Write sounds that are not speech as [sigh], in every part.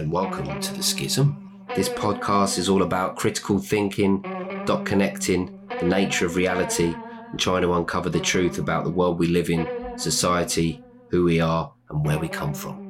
and welcome to The Schism. This podcast is all about critical thinking, dot connecting, the nature of reality, and trying to uncover the truth about the world we live in, society, who we are, and where we come from.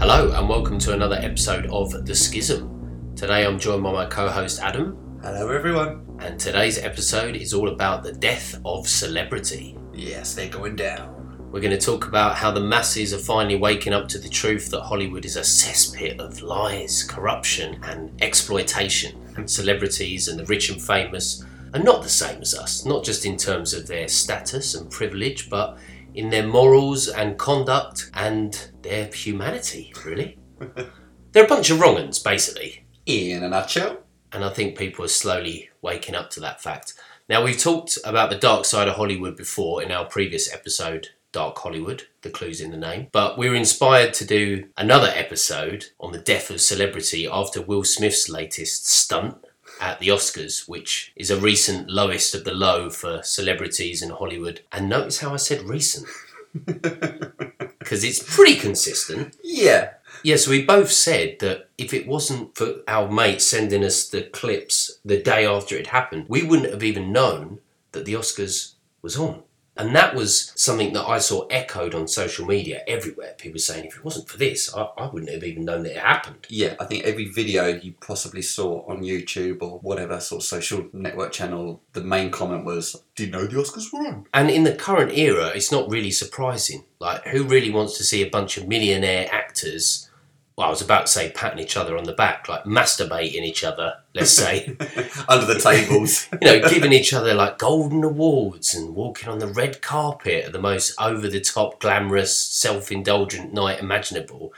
Hello, and welcome to another episode of The Schism. Today I'm joined by my co host Adam, Hello, everyone. and today's episode is all about the death of celebrity. Yes, they're going down. We're going to talk about how the masses are finally waking up to the truth that Hollywood is a cesspit of lies, corruption, and exploitation. And celebrities and the rich and famous are not the same as us, not just in terms of their status and privilege, but in their morals and conduct and their humanity, really. [laughs] They're a bunch of wrong uns, basically. In a nutshell. And I think people are slowly waking up to that fact. Now, we've talked about the dark side of Hollywood before in our previous episode, Dark Hollywood, the clues in the name. But we were inspired to do another episode on the death of celebrity after Will Smith's latest stunt at the Oscars, which is a recent lowest of the low for celebrities in Hollywood. And notice how I said recent. [laughs] Because it's pretty consistent. Yeah. Yeah, so we both said that if it wasn't for our mate sending us the clips the day after it happened, we wouldn't have even known that the Oscars was on. And that was something that I saw echoed on social media everywhere. People saying, if it wasn't for this, I, I wouldn't have even known that it happened. Yeah, I think every video you possibly saw on YouTube or whatever sort of social network channel, the main comment was, Do you know the Oscars were on? And in the current era, it's not really surprising. Like, who really wants to see a bunch of millionaire actors? Well, I was about to say patting each other on the back, like masturbating each other, let's say. [laughs] Under the tables. [laughs] you know, giving each other like golden awards and walking on the red carpet at the most over the top, glamorous, self indulgent night imaginable.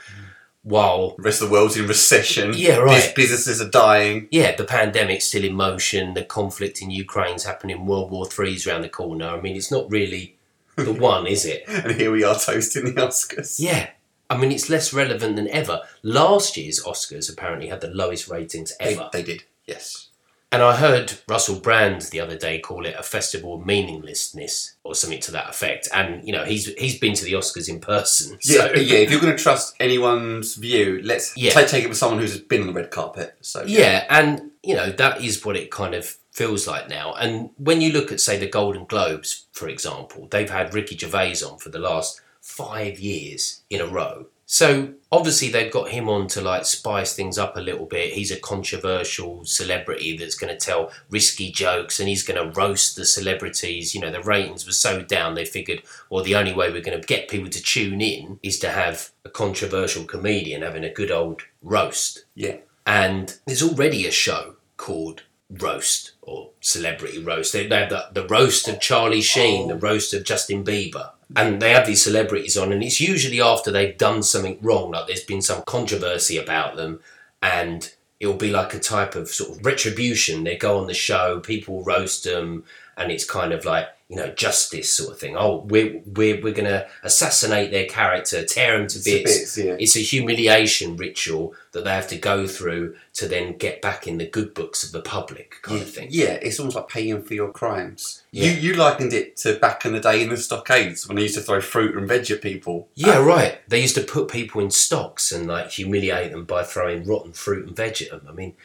While, the rest of the world's in recession. Yeah, right. Bus- Businesses are dying. yeah, the pandemic's still in motion, the conflict in Ukraine's happening, World War Three's around the corner. I mean, it's not really the [laughs] one, is it? And here we are toasting the Oscars. Yeah. I mean, it's less relevant than ever. Last year's Oscars apparently had the lowest ratings ever. they did, yes. And I heard Russell Brand the other day call it a festival of meaninglessness or something to that effect. And you know, he's he's been to the Oscars in person. Yeah, So yeah. If you're going to trust anyone's view, let's Yeah. take, take it with someone who's been on the red carpet. So yeah, and you know, that is what it kind of feels like now. And when you look at say the Golden Globes, for example, they've had Ricky Gervais on for the last five years in a row. So obviously they've got him on to like spice things up a little bit. He's a controversial celebrity that's going to tell risky jokes and he's going to roast the celebrities. You know, the ratings were so down they figured, well, the only way we're going to get people to tune in is to have a controversial comedian having a good old roast. yeah. And there's already a show called Roast or Celebrity Roast. They, have the, the roast of Charlie Sheen, the roast of Justin Bieber. And they have these celebrities on, and it's usually after they've done something wrong, like there's been some controversy about them, and it'll be like a type of sort of retribution. They go on the show, people roast them, and it's kind of like, you know, justice sort of thing. Oh, we're, we're, we're going to assassinate their character, tear them to bits. bits, yeah. It's a humiliation ritual that they have to go through to then get back in the good books of the public, kind of thing. Yeah, it's almost like paying for your crimes. Yeah. You you likened it to back in the day in the stockades when they used to throw fruit and veg at people. Yeah, right. They used to put people in stocks and like humiliate them by throwing rotten fruit and veg at them. I mean,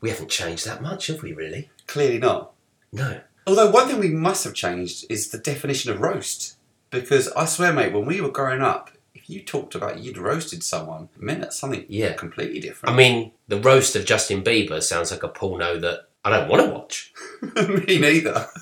we haven't changed that much, have we? Really? Clearly not. No. Although one thing we must have changed is the definition of roast. Because I swear, mate, when we were growing up, if you talked about you'd roasted someone, it meant that's something Yeah. completely different. I mean, the roast of Justin Bieber sounds like a porno that I don't want to watch. [laughs] Me neither. [laughs]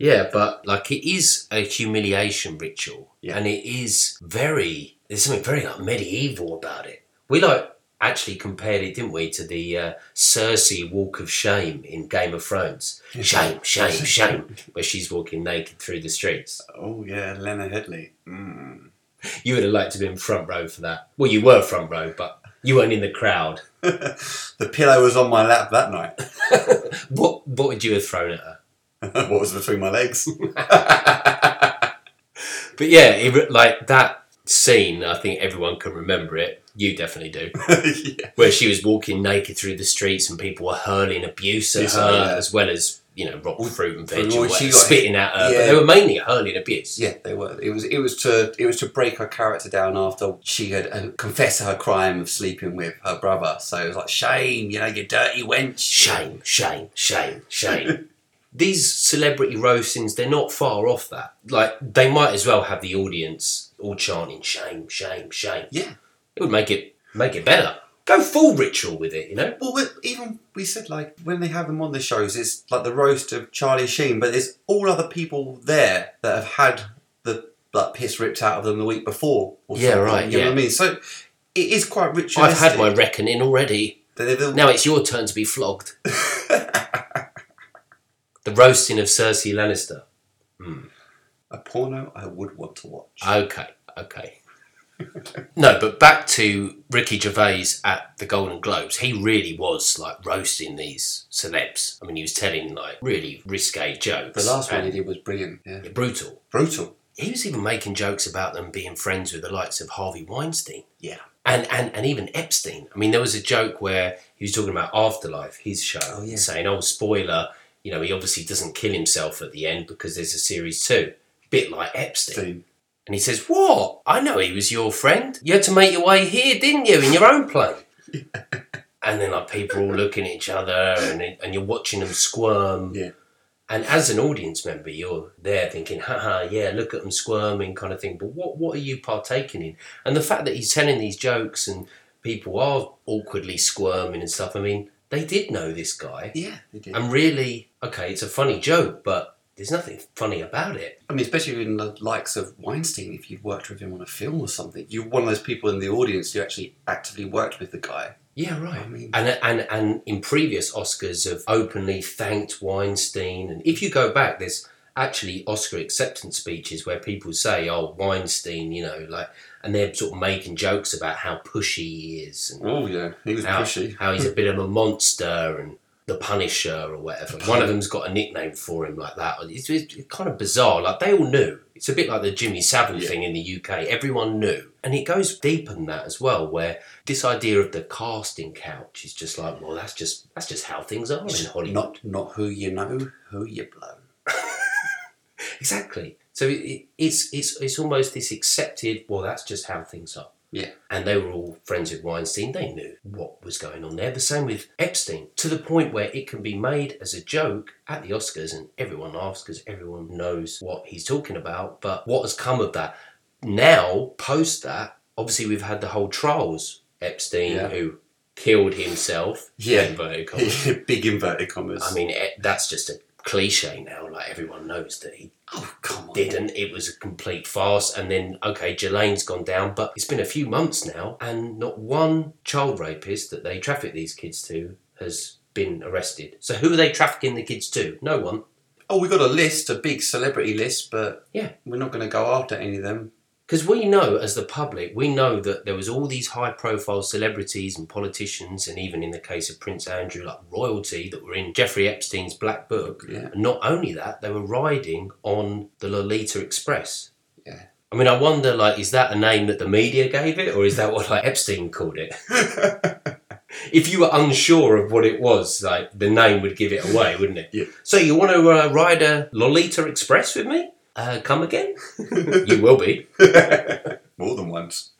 Yeah, but like it is a humiliation ritual, Yeah. and it is very. There's something very like medieval about it. We like actually compared it, didn't we, to the uh, Cersei walk of shame in Game of Thrones? Shame, shame, shame, where she's walking naked through the streets. Oh yeah, Lena Headey. Mm. You would have liked to have been front row for that. Well, you were front row, but you weren't in the crowd. [laughs] the pillow was on my lap that night. [laughs] What What would you have thrown at her? [laughs] what was between my legs? But yeah, it, like that scene, I think everyone can remember it. You definitely do. [laughs] yeah. where she was walking naked through the streets and people were hurling abuse at Yes, her, yeah. as well as you know, rock fruit and veg, or she got- spitting at her. Yeah. But they were mainly hurling abuse. Yeah, they were. It was it was to it was to break her character down after she had uh, confessed her crime of sleeping with her brother. So it was like shame, you know, you dirty wench. Shame, shame, shame, shame. [laughs] These celebrity roastings, they're not far off that. Like, they might as well have the audience all chanting shame, shame, shame. Yeah. It would make it make it better. Go full ritual with it, you know? Well, we- even we said like when they have them on the shows, it's like the roast of Charlie Sheen, but there's all other people there that have had the like piss ripped out of them the week before. Or Yeah, something, right, You know yeah. what I mean? So it is quite ritual. I've had my reckoning already. Now it's your turn to be flogged. [laughs] the roasting of Cersei Lannister. Hmm. a porno I would want to watch. Okay, okay. [laughs] no, but back to Ricky Gervais at the Golden Globes. He really was like roasting these celebs. I mean, he was telling like really risque jokes. the last one he did was brilliant. Yeah. brutal. Brutal. He was even making jokes about them being friends with the likes of Harvey Weinstein. Yeah. And, and, and even Epstein. I mean, there was a joke where he was talking about Afterlife, his show, Oh, yeah. saying, oh, spoiler, you know, he obviously doesn't kill himself at the end because there's a series two. Bit like Epstein. And he says, What? I know he was your friend. You had to make your way here, didn't you, in your own plane? And then like people all looking at each other and, and you're watching them squirm. Yeah. And as an audience member, you're there thinking, haha, yeah, look at them squirming kind of thing. But what, what are you partaking in? And the fact that he's telling these jokes and people are awkwardly squirming and stuff, I mean, they did know this guy. Yeah, they did. And really, okay, it's a funny joke, but there's nothing funny about it. I mean, especially in the likes of Weinstein, if you'd worked with him on a film or something, you're one of those people in the audience who actually actively worked with the guy. Yeah, right. I mean- and and and in previous Oscars have openly thanked Weinstein, and if you go back, there's actually Oscar acceptance speeches where people say, "Oh, Weinstein," you know, like, and they're sort of making jokes about how pushy he is, and Oh yeah, he was how, pushy. how he's a bit of a monster, and the Punisher or whatever. One of them's got a nickname for him like that. It's, it's kind of bizarre. Like they all knew. It's a bit like the Jimmy Savile Yeah. thing in the UK. Everyone knew, and it goes deeper than that as well. Where this idea of the casting couch is just like, well, that's just that's just how things are in Hollywood. Not not who you know, who you blow. [laughs] Exactly. So it, it, it's it's it's almost this accepted. Well, that's just how things are. Yeah. And they were all friends with Weinstein. They knew what was going on there. The same with Epstein, to the point where it can be made as a joke at the Oscars, and everyone laughs because everyone knows what he's talking about. But what has come of that? Now, post that, obviously we've had the whole trials. Epstein, Yeah. who killed himself. Yeah. inverted commas. [laughs] Big inverted commas. I mean, eh, that's just a cliche now. Like everyone knows that he oh come on. didn't. It was a complete farce. And then, okay, Ghislaine's gone down, but it's been a few months now, and not one child rapist that they traffic these kids to has been arrested. So who are they trafficking the kids to? No one. Oh, we got a list, a big celebrity list, but Yeah. we're not going to go after any of them. Because we know, as the public, we know that there was all these high-profile celebrities and politicians, and even in the case of Prince Andrew, like royalty, that were in Jeffrey Epstein's Black Book. Yeah. And not only that, they were riding on the Lolita Express. Yeah. I mean, I wonder, like, is that a name that the media gave it, or is that what like Epstein called it? [laughs] if you were unsure of what it was, like the name would give it away, wouldn't it? Yeah. So you want to uh, ride a Lolita Express with me? Uh, come again? [laughs] you will be. [laughs] More than once.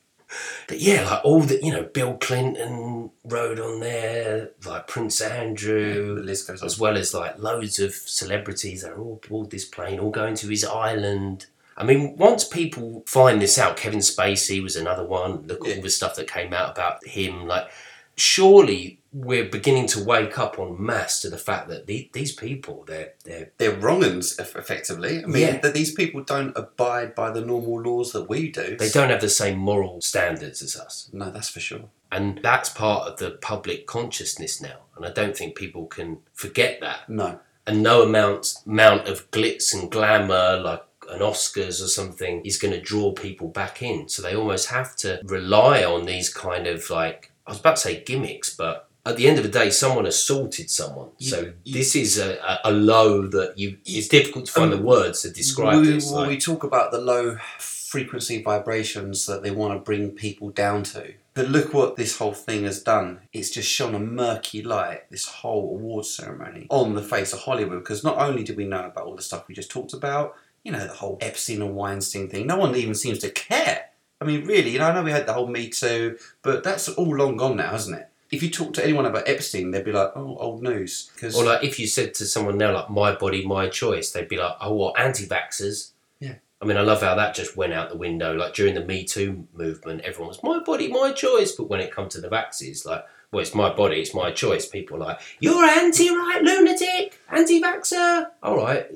But yeah, like all the you know, Bill Clinton rode on there, like Prince The Andrew, list goes on. as well as like loads of celebrities that are all aboard this plane, all going to his island. I mean, once people find this out, Kevin Spacey was another one. Look at Yeah. all the stuff that came out about him. Like, surely we're beginning to wake up en masse to the fact that the, these people, they're they're They're wrong uns, effectively. I mean, Yeah. that these people don't abide by the normal laws that we do. they don't have the same moral standards as us. No, that's for sure. And that's part of the public consciousness now. And I don't think people can forget that. No. And no amount amount of glitz and glamour like an Oscars or something is going to draw people back in. So they almost have to rely on these kind of like I was about to say gimmicks, but at the end of the day, someone assaulted someone. You- so you- this is a, a, low that you. It's difficult to find Um, the words to describe we, this. well, like- we talk about the low frequency vibrations that they want to bring people down to. But look what this whole thing has done. It's just shone a murky light, this whole awards ceremony, on the face of Hollywood. Because not only do we know about all the stuff we just talked about, you know, the whole Epstein and Weinstein thing, no one even seems to care. I mean, really, you know, I know we had the whole Me Too, but that's all long gone now, hasn't it? If you talk to anyone about Epstein, they'd be like, "Oh, old news." Because Or like if you said to someone now like my body, my choice, they'd be like, oh, what anti-vaxxers? Yeah. I mean, I love how that just went out the window. Like during the Me Too movement, everyone was my body, my choice. But when it comes to the vaxxers, like, well, it's my body, it's my choice. People are like, you're anti-right, lunatic, anti-vaxxer. All right,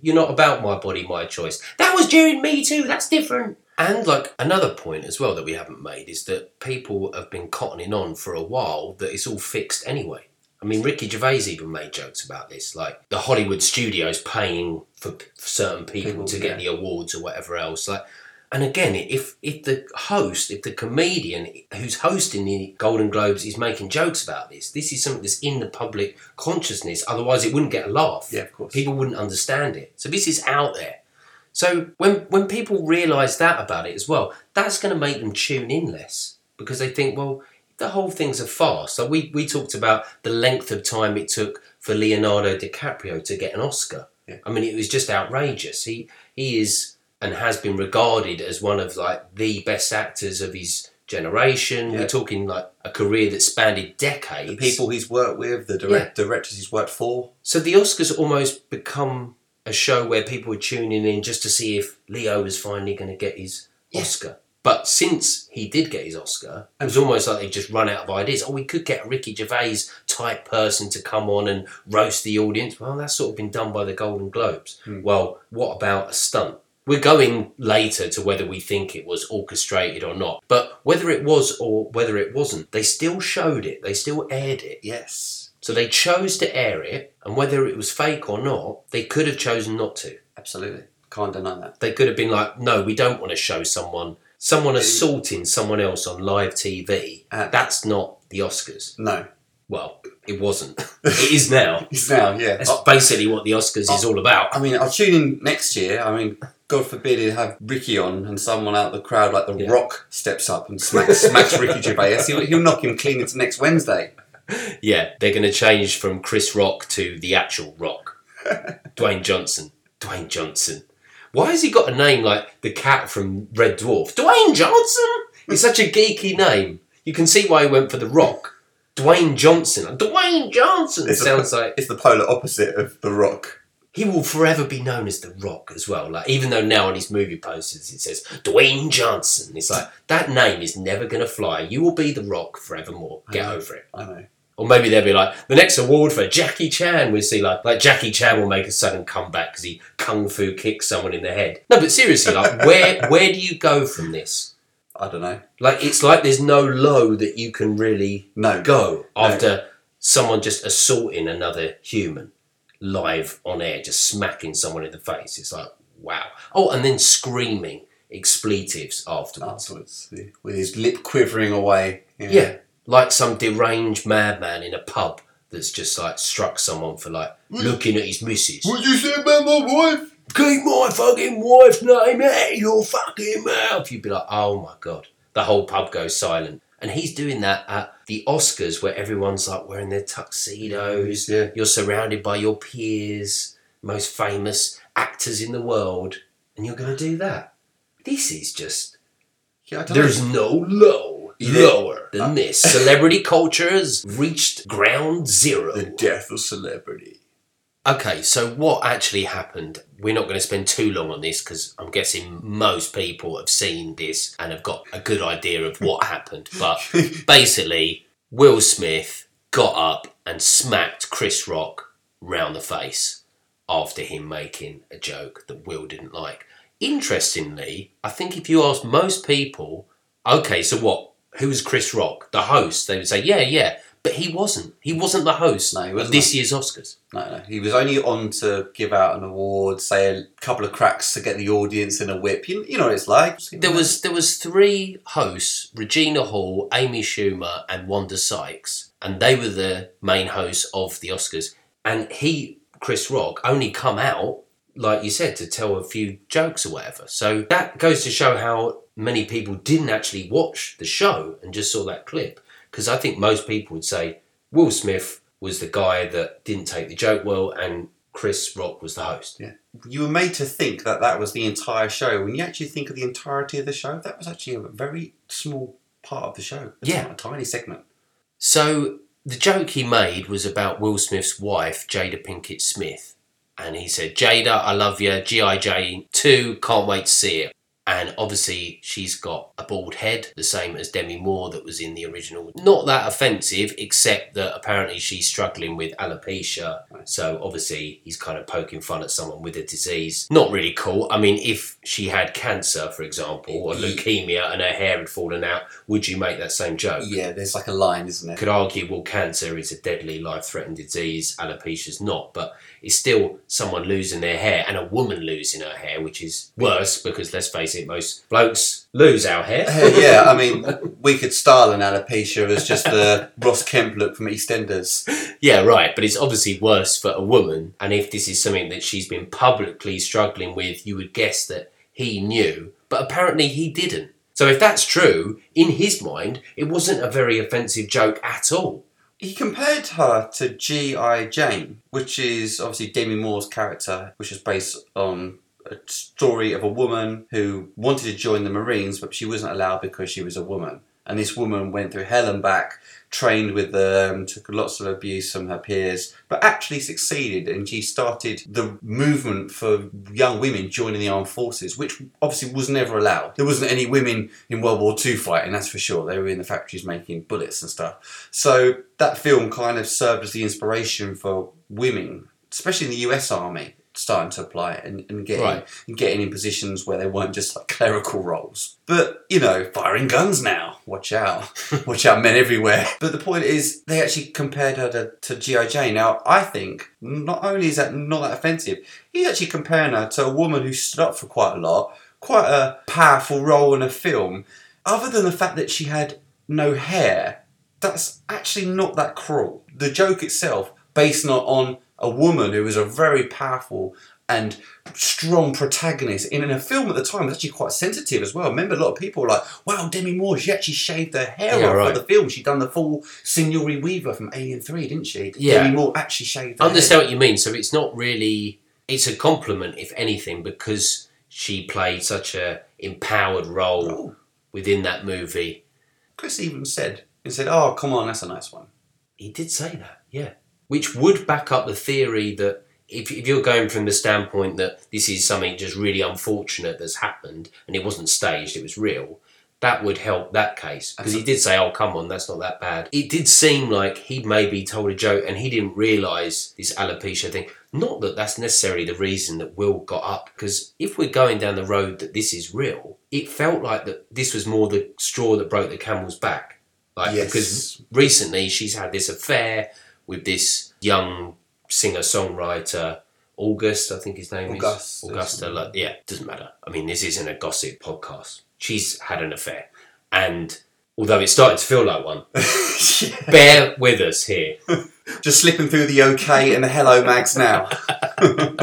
you're not about my body, my choice. That was during Me Too. That's different. And like another point as well that we haven't made is that people have been cottoning on for a while that it's all fixed anyway. I mean, Ricky Gervais even made jokes about this, like the Hollywood studios paying for p- certain people, People, to get yeah. the awards or whatever else. Like, and again, if if the host, if the comedian who's hosting the Golden Globes is making jokes about this, this is something that's in the public consciousness. Otherwise, it wouldn't get a laugh. yeah, of course. People wouldn't understand it. So this is out there. So when when people realise that about it as well, that's going to make them tune in less because they think, well, the whole thing's a farce. So we we talked about the length of time it took for Leonardo DiCaprio to get an Oscar. Yeah. I mean, it was just outrageous. He he is and has been regarded as one of like the best actors of his generation. Yeah. We're talking like a career that spanned decades. the people he's worked with, the direct, directors he's worked for. So the Oscars almost become a show where people were tuning in just to see if Leo was finally going to get his Yeah. Oscar. But since he did get his Oscar, it was almost like they've just run out of ideas. Oh, we could get a Ricky Gervais type person to come on and roast the audience. Well, that's sort of been done by the Golden Globes. Hmm. Well, what about a stunt? We're going later to whether we think it was orchestrated or not. But whether it was or whether it wasn't, they still showed it. They still aired it. Yes, So they chose to air it, and whether it was fake or not, they could have chosen not to. absolutely. Can't deny that. They could have been like, no, we don't want to show someone someone assaulting someone else on live TV. Uh, That's not the Oscars. No, Well, it wasn't. it is now. [laughs] it's now. Yeah, That's I, basically what the Oscars is all about. I mean, I'll tune in next year. I mean, God forbid he'd have Ricky on and someone out the crowd like The Yeah. Rock steps up and smacks, smacks Ricky Gervais. He'll, he'll knock him clean into next Wednesday. Yeah, they're going to change from Chris Rock to the actual Rock. [laughs] Dwayne Johnson. Dwayne Johnson. Why has he got a name like the cat from Red Dwarf? Dwayne Johnson? It's such a geeky name. You can see why he went for the Rock. Dwayne Johnson. Dwayne Johnson It's a- sounds like It's the polar opposite of The Rock. he will forever be known as the Rock as well. Like even though now on his movie posters it says Dwayne Johnson, it's like that name is never going to fly. You will be the Rock forevermore. Get over it. I know. Or maybe they'll be like, the next award for Jackie Chan, we see like, like Jackie Chan will make a sudden comeback because he kung fu kicks someone in the head. No, but seriously, like, [laughs] where where do you go from this? I don't know. Like, it's like there's no low that you can really No. go No. after someone just assaulting another human live on air, just smacking someone in the face. It's like, wow. Oh, and then screaming expletives afterwards. Afterwards, with his lip quivering away. Yeah, like some deranged madman in a pub that's just like struck someone for like mm. looking at his missus. What'd you say about my wife? Keep my fucking wife's name out of your fucking mouth. You'd be like, oh my god. The whole pub goes silent. And he's doing that at the Oscars where everyone's like wearing their tuxedos. Yeah. You're surrounded by your peers, most famous actors in the world, and you're going to do that. This is just Yeah, there's know. no low Yeah. Lower than this. Celebrity [laughs] culture has reached ground zero. The death of celebrity. Okay, so what actually happened? We're not going to spend too long on this because I'm guessing most people have seen this and have got a good idea of what happened. But [laughs] basically, Will Smith got up and smacked Chris Rock round the face after him making a joke that Will didn't like. Interestingly, I think if you ask most people, okay, so what? Who's Chris Rock? The host? They would say, yeah, yeah. But he wasn't. He wasn't the host No, of this year's Oscars. No, no. He was only on to give out an award, say a couple of cracks to get the audience in a whip. You, you know what it's like. There was there was three hosts: Regina Hall, Amy Schumer, and Wanda Sykes, and they were the main hosts of the Oscars. And he, Chris Rock, only come out like you said, to tell a few jokes or whatever. So that goes to show how many people didn't actually watch the show and just saw that clip. Because I think most people would say Will Smith was the guy that didn't take the joke well, and Chris Rock was the host. Yeah. You were made to think that that was the entire show. When you actually think of the entirety of the show, that was actually a very small part of the show. It's Yeah. a tiny segment. So the joke he made was about Will Smith's wife, Jada Pinkett Smith. And he said, Jada, I love you. G.I. Jane 2, can't wait to see it. And obviously, she's got a bald head, the same as Demi Moore that was in the original. Not that offensive, except that apparently she's struggling with alopecia. So obviously, he's kind of poking fun at someone with a disease. Not really cool. I mean, if she had cancer, for example, or leukemia and her hair had fallen out, would you make that same joke? Yeah, there's like a line, isn't there? could argue, well, cancer is a deadly, life-threatening disease. Alopecia's not, but it's still someone losing their hair and a woman losing her hair, which is worse because let's face it, most blokes lose our hair. Uh, yeah, I mean, we could style an alopecia as just the Ross Kemp look from EastEnders. yeah, right. But it's obviously worse for a woman. And if this is something that she's been publicly struggling with, you would guess that he knew, but apparently he didn't. So if that's true, in his mind, it wasn't a very offensive joke at all. He compared her to G.I. Jane, which is obviously Demi Moore's character, which is based on a story of a woman who wanted to join the Marines, but she wasn't allowed because she was a woman. And this woman went through hell and back, trained with them, took lots of abuse from her peers, but actually succeeded. And she started the movement for young women joining the armed forces, which obviously was never allowed. There wasn't any women in World War II fighting, that's for sure. They were in the factories making bullets and stuff. So that film kind of served as the inspiration for women, especially in the US Army, starting to apply it and, and getting Right. and getting in positions where they weren't just like clerical roles. But you know, firing guns now. Watch out. [laughs] Watch out, men everywhere. But the point is, they actually compared her to, to G.I. Jane. Now, I think not only is that not that offensive, he's actually comparing her to a woman who stood up for quite a lot, quite a powerful role in a film. Other than the fact that she had no hair, that's actually not that cruel. The joke itself, based not on a woman who was a very powerful and strong protagonist in, in a film at the time was actually quite sensitive as well. Remember, a lot of people were like, "Wow, Demi Moore, she actually shaved her hair Yeah, off right. for the film. She done the full Sigourney Weaver from Alien Three, didn't she? Yeah. Demi Moore actually shaved her I head. understand what you mean. So it's not really. It's a compliment, if anything, because she played such a empowered role Oh, within that movie. Chris even said, "He said, oh, come on, that's a nice one." He did say that, yeah. Which would back up the theory that if, if you're going from the standpoint that this is something just really unfortunate that's happened and it wasn't staged, it was real, that would help that case. Because he did say, oh, come on, that's not that bad. It did seem like he'd maybe told a joke and he didn't realise this alopecia thing. Not that that's necessarily the reason that Will got up, because if we're going down the road that this is real, it felt like that this was more the straw that broke the camel's back. Like, Yes. because recently she's had this affair with this young singer songwriter August, I think his name August, is Augusta. Like, yeah, doesn't matter. I mean, this isn't a gossip podcast. She's had an affair, and although it's starting to feel like one, [laughs] bear with us here. [laughs] Just slipping through the OK and the Hello Mags now. [laughs]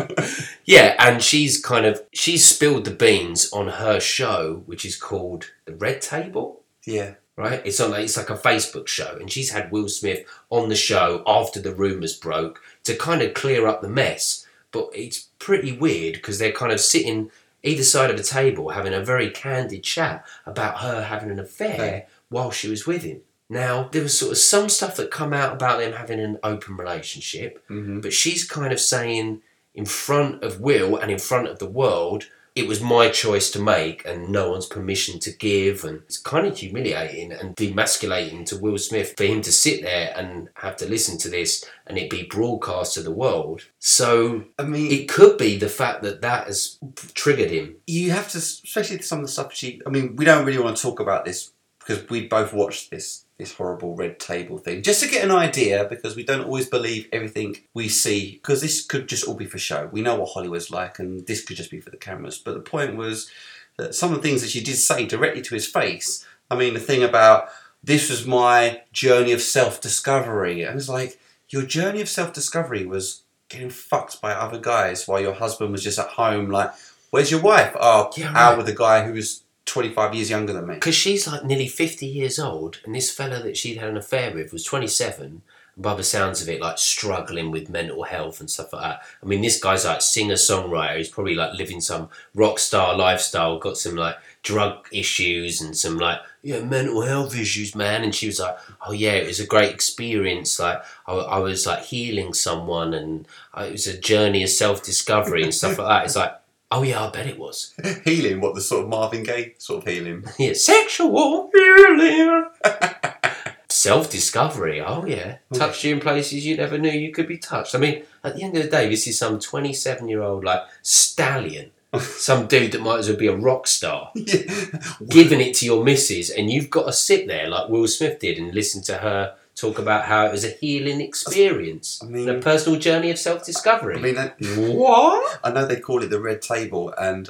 Yeah, and she's kind of she's spilled the beans on her show, which is called the Red Table. yeah. Right? It's on it's like a Facebook show, and she's had Will Smith on the show after the rumours broke to kind of clear up the mess. But it's pretty weird because they're kind of sitting either side of the table having a very candid chat about her having an affair Okay. while she was with him. Now there was sort of some stuff that come out about them having an open relationship, hmm but she's kind of saying in front of Will and in front of the world, it was my choice to make and no one's permission to give. And it's kind of humiliating and demasculating to Will Smith for him to sit there and have to listen to this and it be broadcast to the world. So I mean, it could be the fact that that has triggered him. you have to, especially some of the stuff she. I mean, we don't really want to talk about this because we both watched this this horrible red table thing just to get an idea because we don't always believe everything we see because this could just all be for show. We know what Hollywood's like, and this could just be for the cameras. But the point was that some of the things that she did say directly to his face. I mean, the thing about this was my journey of self discovery, and it's like your journey of self discovery was getting fucked by other guys while your husband was just at home. Like, where's your wife? Oh, Yeah, out right. with a guy who was 25 years younger than me. Because she's like nearly 50 years old, and this fella that she'd had an affair with was 27. And by the sounds of it, like struggling with mental health and stuff like that. I mean, this guy's like singer songwriter. He's probably like living some rock star lifestyle, got some like drug issues and some like, yeah, mental health issues, man. And she was like, oh, yeah, it was a great experience. Like, I, I was like healing someone, and uh, it was a journey of self discovery and stuff like that. It's like, oh, yeah, I bet it was. [laughs] healing, what the sort of Marvin Gaye sort of healing. [laughs] Yeah, sexual healing. [laughs] Self discovery, oh yeah. Touched you in places you never knew you could be touched. I mean, at the end of the day, this is some 27 year old, like, stallion. some dude that might as well be a rock star. yeah. Giving it to your missus, and you've got to sit there like Will Smith did and listen to her talk about how it was a healing experience. I mean- a personal journey of self discovery. I mean, that, what? I know they call it the red table, and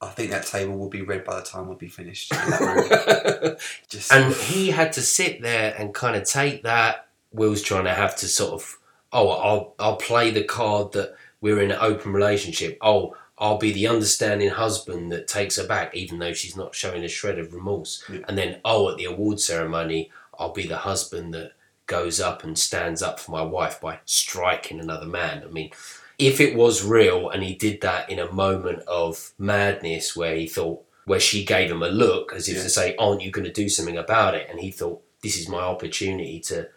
I think that table will be red by the time we'll be finished. In [laughs] that room. Just And he had to sit there and kind of take that. Will's trying to have to sort of, oh, I'll I'll play the card that we're in an open relationship. Oh, I'll be the understanding husband that takes her back, even though she's not showing a shred of remorse. Yeah. And then, oh, at the award ceremony, I'll be the husband that goes up and stands up for my wife by striking another man. I mean, if it was real and he did that in a moment of madness where he thought, where she gave him a look as if Yeah. to say, aren't you going to do something about it? And he thought, this is my opportunity to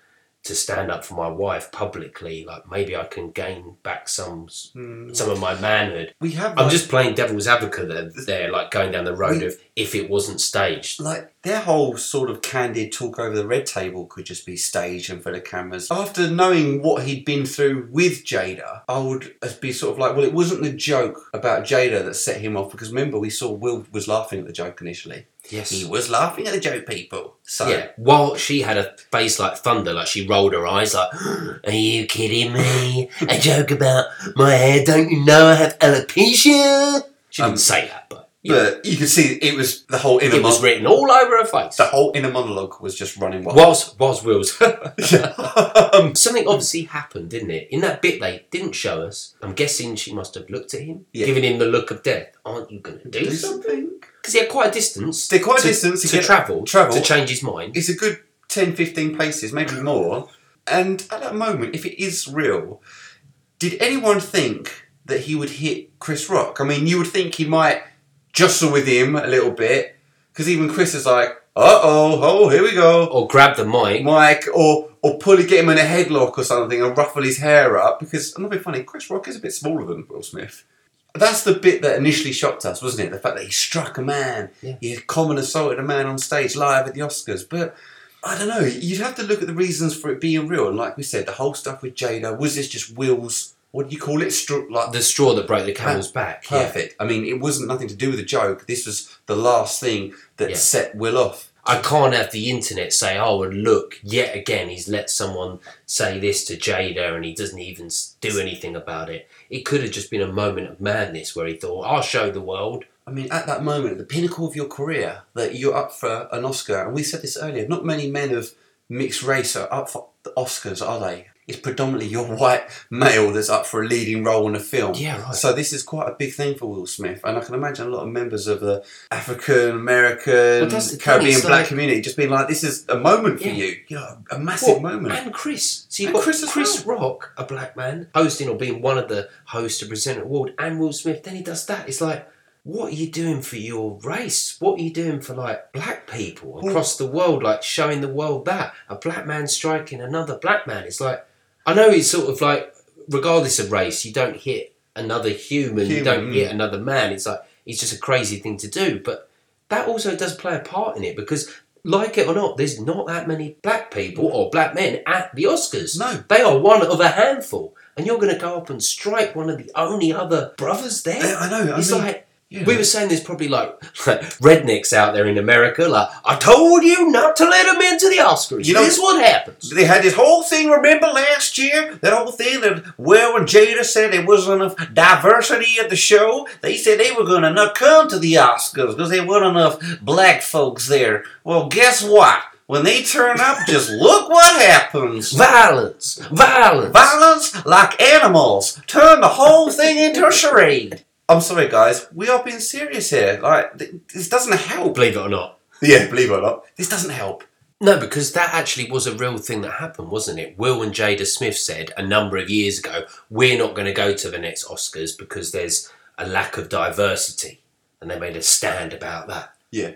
to stand up for my wife publicly. Like maybe I can gain back some Mm. some of my manhood. we have. I'm like- just playing devil's advocate there, there like going down the road We- of if it wasn't staged. like their whole sort of candid talk over the red table could just be staged and for the cameras. After knowing what he'd been through with Jada, I would be sort of like, well, it wasn't the joke about Jada that set him off because remember we saw Will was laughing at the joke initially. Yes. He was laughing at the joke, people. So Yeah, while she had a face like thunder, like she rolled her eyes, like, [gasps] "Are you kidding me? A joke about my hair? Don't you know I have alopecia?" She didn't Um, say that, but, but you could see it was the whole inner it was written all over her face. the whole inner monologue was just running wild. Was was [laughs] Will's. [laughs] um, Something obviously happened, didn't it? In that bit they didn't show us. I'm guessing she must have looked at him, Yeah. giving him the look of death. Aren't you going to do, do something? something. Because he had quite a distance. They're quite a to, distance to to get- travel, travel. to change his mind. It's a good 10, 15 paces, maybe more. And at that moment, if it is real, did anyone think that he would hit Chris Rock? I mean, you would think he might jostle with him a little bit, because even Chris is like, uh oh, oh, here we go. Or grab the mic. mic, or or pull get him in a headlock or something and ruffle his hair up because I'm not being funny. Chris Rock is a bit smaller than Will Smith. That's the bit that initially shocked us, wasn't it? The fact that he struck a man, Yeah. he had common assaulted a man on stage live at the Oscars. But I don't know. You'd have to look at the reasons for it being real. And like we said, the whole stuff with Jada was this just Will's? What do you call it? Stru- like The straw that broke the camel's back. yeah. perfect. I mean, it wasn't nothing to do with the joke. This was the last thing that Yeah. set Will off. I can't have the internet say, oh, and look, yet again, he's let someone say this to Jada and he doesn't even do anything about it. It could have just been a moment of madness where he thought, I'll show the world. I mean, at that moment, at the pinnacle of your career, that you're up for an Oscar, and we said this earlier, not many men of mixed race are up for the Oscars, are they? It's predominantly your white male that's up for a leading role in a film. Yeah, right. So this is quite a big thing for Will Smith, and I can imagine a lot of members of the African American, Caribbean black like- community just being like, "This is a moment for Yeah. you, you know, a massive Well, moment." And Chris. So you've And got Chris Chris, as Rock, a black man, hosting or being one of the hosts to present an award, and Will Smith. Then he does that. It's like, what are you doing for your race? What are you doing for like black people across the world? Like showing the world that a black man striking another black man. It's like, I know it's sort of like, regardless of race, you don't hit another human, you don't hit another man. It's like it's just a crazy thing to do, but that also does play a part in it because. Like it or not, there's not that many black people or black men at the Oscars. No. They are one of a handful. And you're going to go up and strike one of the only other brothers there? I know. I It's mean, like, know. we were saying there's probably like [laughs] rednecks out there in America, like, I told you not to let them into the Oscars. You know- this is what happens. They had this whole thing, remember last year? That whole thing that Will and Jada said there wasn't enough diversity at the show. They said they were going to not come to the Oscars because there weren't enough black folks there. Well, guess what? when they turn up, just [laughs] look what happens. Violence! Violence! Violence like animals turn the whole thing into a charade. I'm sorry, guys. We are being serious here. Like th- this doesn't help. Believe it or not. Yeah, believe it or not, this doesn't help. No, because that actually was a real thing that happened, wasn't it? Will and Jada Smith said a number of years ago, we're not going to go to the next Oscars because there's a lack of diversity. And they made a stand about that. Yeah.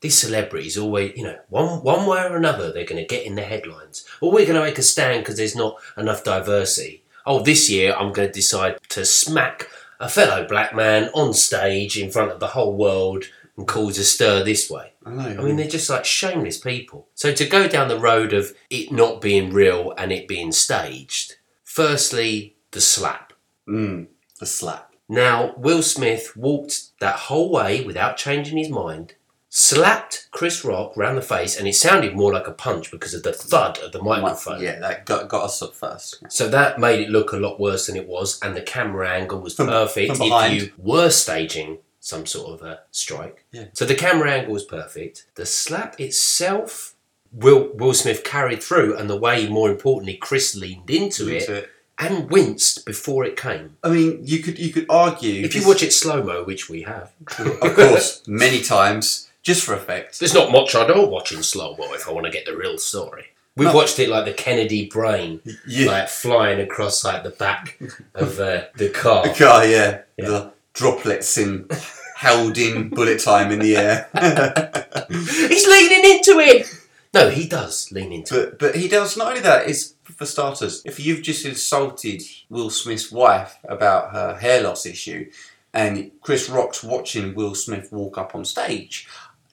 These celebrities always, you know, one, one way or another, they're going to get in the headlines. Or we're going to make a stand because there's not enough diversity. Oh, this year I'm going to decide to smack a fellow black man on stage in front of the whole world and cause a stir this way. I know. I mean, they're just like shameless people. So to go down the road of it not being real and it being staged, firstly, the slap. mm, the slap. Now, Will Smith walked that whole way without changing his mind, slapped Chris Rock round the face, and it sounded more like a punch because of the thud of the microphone. Yeah, that got, got us up first. So that made it look a lot worse than it was, and the camera angle was From- perfect from if you were staging some sort of a strike. Yeah. So the camera angle was perfect. The slap itself, Will Will Smith carried through, and the way, more importantly, Chris leaned into it Into it. and winced before it came. I mean, you could you could argue If you watch it slow mo, which we have, of course, many times, just for effect. there's not much I don't watch in slow mo if I want to get the real story. We've No. watched it like the Kennedy brain, Yeah, like flying across like the back of uh, the car. the car, yeah, the droplets in held in bullet time in the air. [laughs] He's leaning into it. No, he does lean into it. but but he does not only that. Is for starters, if you've just insulted Will Smith's wife about her hair loss issue, and Chris Rock's watching Will Smith walk up on stage,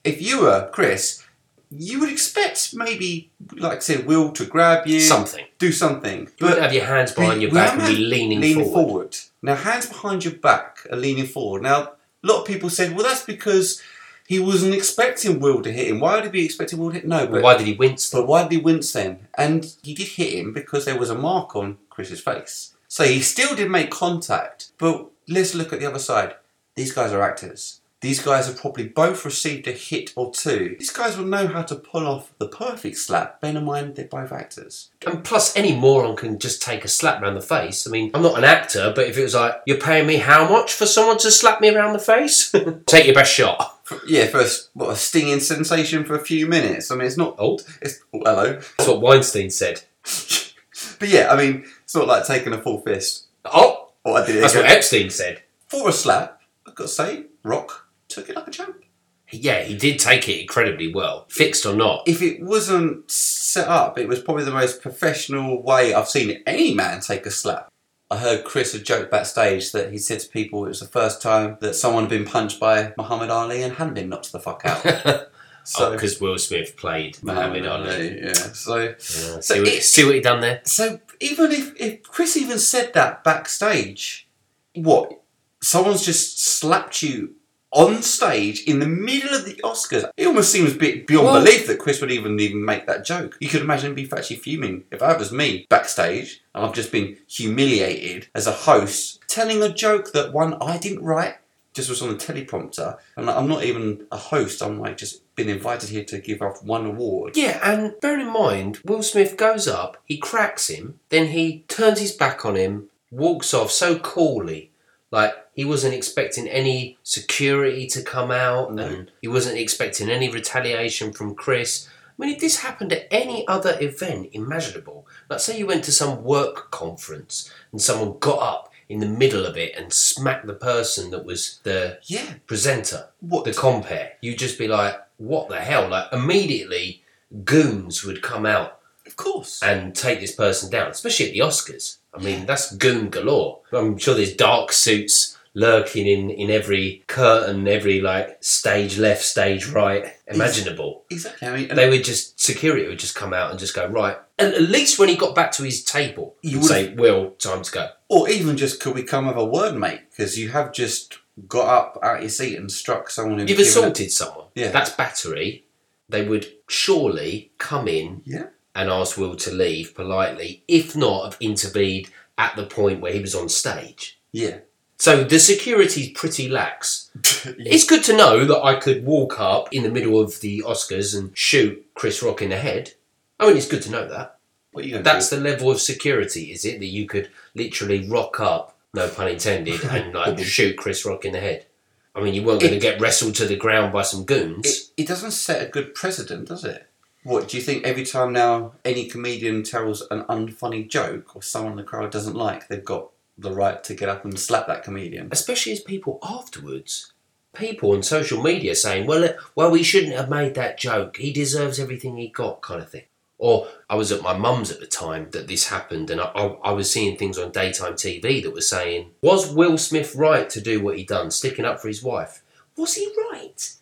if you were Chris. You would expect maybe, like I said, Will to grab you, Something. do something. You would have your hands behind your back and be leaning, leaning forward. Now, hands behind your back are leaning forward. Now, a lot of people said, well, that's because he wasn't expecting Will to hit him. Why would he be expecting Will to hit? No, but, why did he wince? but why did he wince then? And he did hit him because there was a mark on Chris's face. So he still did make contact. But let's look at the other side. These guys are actors. These guys have probably both received a hit or two. These guys will know how to pull off the perfect slap. Bear in mind, they're both actors. And plus, any moron can just take a slap round the face. I mean, I'm not an actor, but if it was like, you're paying me how much for someone to slap me around the face? [laughs] take your best shot. Yeah, for a, what, a stinging sensation for a few minutes. I mean, it's not. old. It's oh, hello. that's what Weinstein said. [laughs] But yeah, I mean, it's not like taking a full fist. Oh, Oh, I did it that's again. what Epstein said. For a slap, I've got to say, Rock took it like a champ. Yeah, he did take it incredibly well, fixed or not. If it wasn't set up, it was probably the most professional way I've seen any man take a slap. I heard Chris a joke backstage that he said to people it was the first time that someone had been punched by Muhammad Ali and hadn't been knocked the fuck out. [laughs] Oh, so, because Will Smith played Muhammad Ali. Yeah, so Yeah, So see, what, it- see what he done there? So even if, if Chris even said that backstage, what? Someone's just slapped you on stage in the middle of the Oscars. It almost seems a bit beyond Well- belief that Chris would even even make that joke. You could imagine him be actually fuming. If that was me backstage and I've just been humiliated as a host, telling a joke that one I didn't write, just was on the teleprompter, and I'm not even a host. I'm like just been invited here to give off one award. Yeah, and bear in mind, Will Smith goes up, he cracks him, then he turns his back on him, walks off so coolly. Like he wasn't expecting any security to come out, No. and he wasn't expecting any retaliation from Chris. I mean, if this happened at any other event imaginable, like say you went to some work conference and someone got up in the middle of it and smacked the person that was the Yeah. presenter, What? the compare, you'd just be like, what the hell? Like, immediately, goons would come out of course. and take this person down, especially at the Oscars. I mean, that's goon galore. I'm sure there's dark suits lurking in, in every curtain, every, like, stage left, stage right, imaginable. exactly. I mean, They would just, security would just come out and just go, right. And at least when he got back to his table, You would say, Will, time to go. Or even just could we come with a word, mate? Because you have just got up out of your seat and struck someone. You've assaulted someone. Yeah. That's battery. They would surely come in Yeah. And ask Will to leave politely, if not have intervened at the point where he was on stage. Yeah. So the security's pretty lax. [laughs] It's good to know that I could walk up in the middle of the Oscars and shoot Chris Rock in the head. I mean, it's good to know that. What are you That's the level of security, is it? That you could literally rock up, no pun intended, [laughs] and like shoot Chris Rock in the head. I mean, you weren't going to get wrestled to the ground by some goons. It, it doesn't set a good precedent, does it? What do you think? Every time now any comedian tells an unfunny joke or someone in the crowd doesn't like, they've got the right to get up and slap that comedian. especially as people afterwards, people on social media saying, "Well, well, we shouldn't have made that joke. He deserves everything he got," kind of thing. Or I was at my mum's at the time that this happened, and I, I, I was seeing things on daytime TV that were saying, "Was Will Smith right to do what he done, sticking up for his wife? Was he right?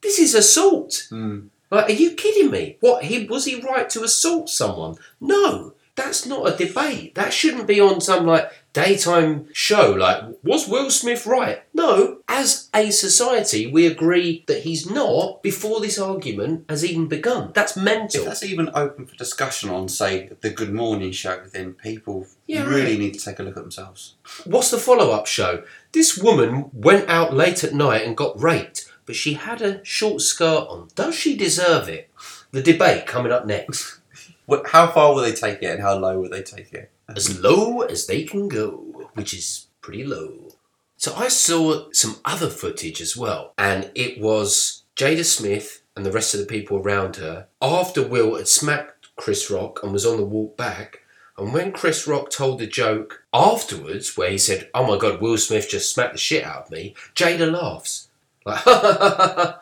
This is assault." Mm. Like, are you kidding me? What he was he right to assault someone? No, that's not a debate. That shouldn't be on some like daytime show. Like, was Will Smith right? No. As a society, we agree that he's not before this argument has even begun. That's mental. If that's even open for discussion on, say, the Good Morning Show, then people Yeah, really right. need to take a look at themselves. What's the follow-up show? This woman went out late at night and got raped, but she had a short skirt on. Does she deserve it? The debate coming up next. [laughs] What, how far will they take it, and how low will they take it? as low as they can go, which is pretty low. So I saw some other footage as well, and it was Jada Smith and the rest of the people around her after Will had smacked Chris Rock and was on the walk back. And when Chris Rock told the joke afterwards, where he said, Oh my god, Will Smith just smacked the shit out of me, Jada laughs. Like, [laughs]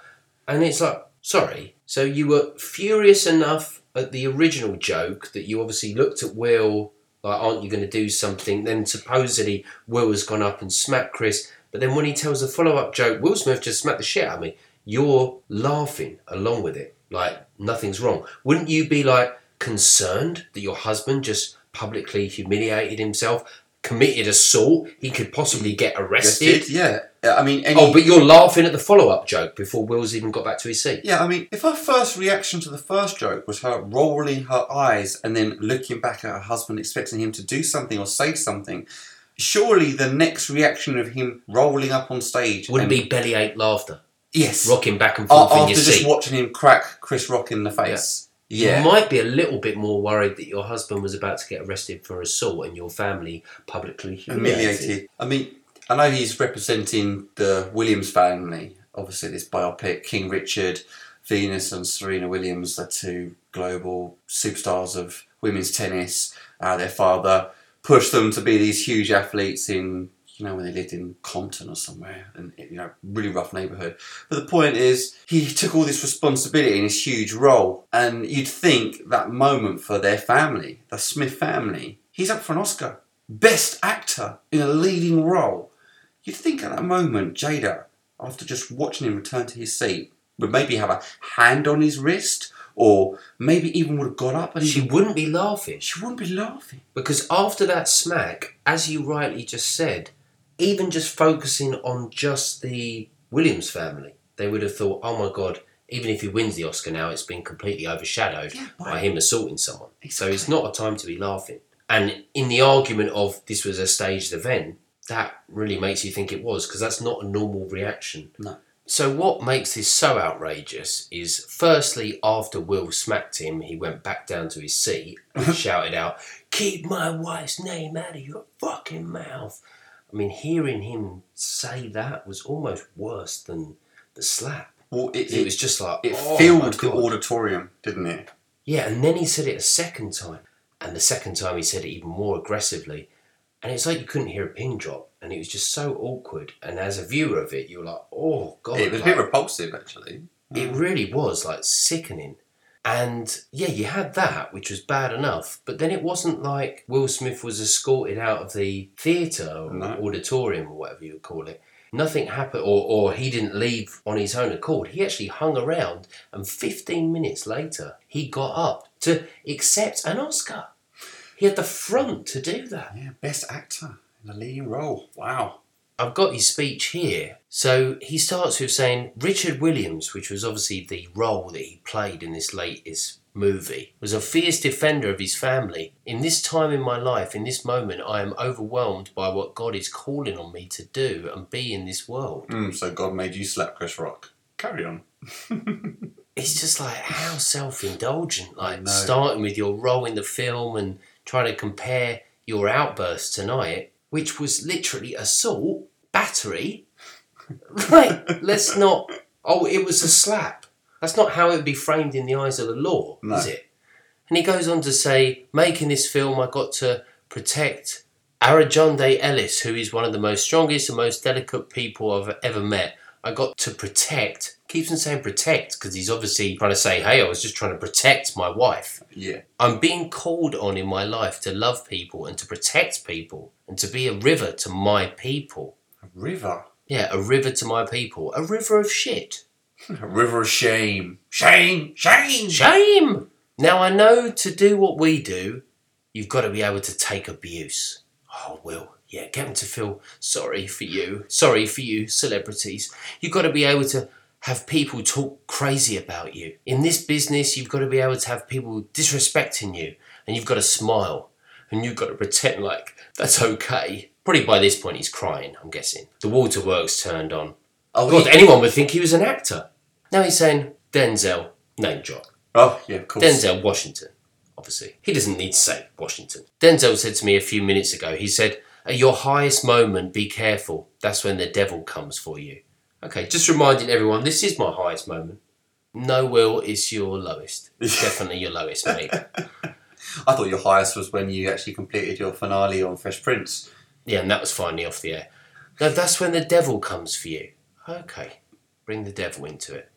and it's like, sorry. So you were furious enough at the original joke that you obviously looked at Will like, aren't you going to do something? Then supposedly Will has gone up and smacked Chris, but then when he tells a follow up joke, Will Smith just smacked the shit out of me. You're laughing along with it, like nothing's wrong. Wouldn't you be like concerned that your husband just publicly humiliated himself, committed assault? He could possibly get arrested. Yeah. I mean, any, Oh, but you're laughing at the follow up joke before Will's even got back to his seat. Yeah, I mean, if her first reaction to the first joke was her rolling her eyes and then looking back at her husband, expecting him to do something or say something, surely the next reaction of him rolling up on stage Wouldn't and- be bellyache laughter, yes, rocking back and forth in after just seat. watching him crack Chris Rock in the face. Yeah, You might be a little bit more worried that your husband was about to get arrested for assault and your family publicly humiliated. humiliated. I mean, I know he's representing the Williams family. Obviously, this biopic, King Richard, Venus, and Serena Williams, the two global superstars of women's tennis. Uh, their father pushed them to be these huge athletes in, you know, when they lived in Compton or somewhere, and you know, really rough neighborhood. But the point is, he took all this responsibility in this huge role, and you'd think that moment for their family, the Smith family, he's up for an Oscar. Best actor in a leading role. You'd think at that moment, Jada, after just watching him return to his seat, would maybe have a hand on his wrist, or maybe even would have got up and She he, wouldn't be laughing she wouldn't be laughing. because after that smack, as you rightly just said, even just focusing on just the Williams family, they would have thought, oh my god, even if he wins the Oscar now, it's been completely overshadowed Yeah, by him assaulting someone. So it's not a time to be laughing. And in the argument of this was a staged event, that really makes you think it was because that's not a normal reaction. No. So what makes this so outrageous is firstly after Will smacked him, he went back down to his seat and [laughs] shouted out, "Keep my wife's name out of your fucking mouth." I mean, hearing him say that was almost worse than the slap. Well, it, It it, was just like it oh filled the auditorium, didn't it? Yeah, and then he said it a second time. And the second time he said it even more aggressively. And it's like you couldn't hear a pin drop. And it was just so awkward. And as a viewer of it, you were like, oh, God. it was a bit repulsive, actually. it really was like sickening. And yeah, you had that, which was bad enough. But then it wasn't like Will Smith was escorted out of the theatre or No. auditorium or whatever you would call it. Nothing happened, or, or he didn't leave on his own accord. He actually hung around, and 15 minutes later, he got up to accept an Oscar. He had the front to do that. Yeah, best actor in a leading role. Wow. I've got his speech here. So he starts with saying Richard Williams, which was obviously the role that he played in this latest movie, was a fierce defender of his family. In this time in my life, in this moment, I am overwhelmed by what God is calling on me to do and be in this world. Mm, so God made you slap Chris Rock. Carry on. [laughs] It's just like how self indulgent, like starting with your role in the film and trying to compare your outburst tonight, which was literally assault, battery. [laughs] Right, let's not. Oh, it was a slap. That's not how it would be framed in the eyes of the law, No. is it? And he goes on to say, making this film, I got to protect Arajonde Ellis, who is one of the most strongest and most delicate people I've ever met. I got to protect, keeps on saying protect, because he's obviously trying to say, hey, I was just trying to protect my wife. Yeah. I'm being called on in my life to love people and to protect people and to be a river to my people. A river. Yeah, a river to my people. A river of shit. [laughs] A river of shame. Shame. Shame. Shame! Now I know to do what we do, you've got to be able to take abuse. Oh, Will, yeah, get them to feel sorry for you. Sorry for you, celebrities. You've got to be able to have people talk crazy about you. In this business, you've got to be able to have people disrespecting you, and you've got to smile, and you've got to pretend like that's okay. Probably by this point he's crying, I'm guessing. The waterworks turned on. Oh, God, he- anyone would think he was an actor. Now he's saying Denzel, name drop. oh yeah, of course. Denzel Washington, obviously. He doesn't need to say Washington. Denzel said to me a few minutes ago, he said, At your highest moment, be careful. That's when the devil comes for you. Okay, just reminding everyone, this is my highest moment. No, Will, is your lowest. [laughs] Definitely your lowest, mate. [laughs] I thought your highest was when you actually completed your finale on Fresh Prince. Yeah, and that was finally off the air. No, that's when the devil comes for you. Okay, bring the devil into it.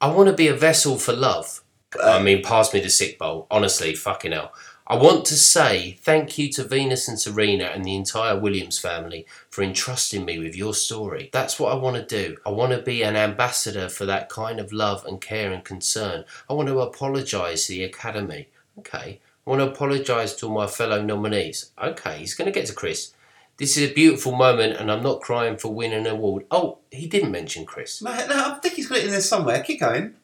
I want to be a vessel for love. Uh, I mean, pass me the sick bowl. Honestly, fucking hell. I want to say thank you to Venus and Serena and the entire Williams family for entrusting me with your story. That's what I want to do. I want to be an ambassador for that kind of love and care and concern. I want to apologise to the Academy. Okay. I want to apologise to all my fellow nominees. Okay, he's going to get to Chris. This is a beautiful moment, and I'm not crying for winning an award. Oh, he didn't mention Chris. No, no, I think he's got it in there somewhere. Keep going.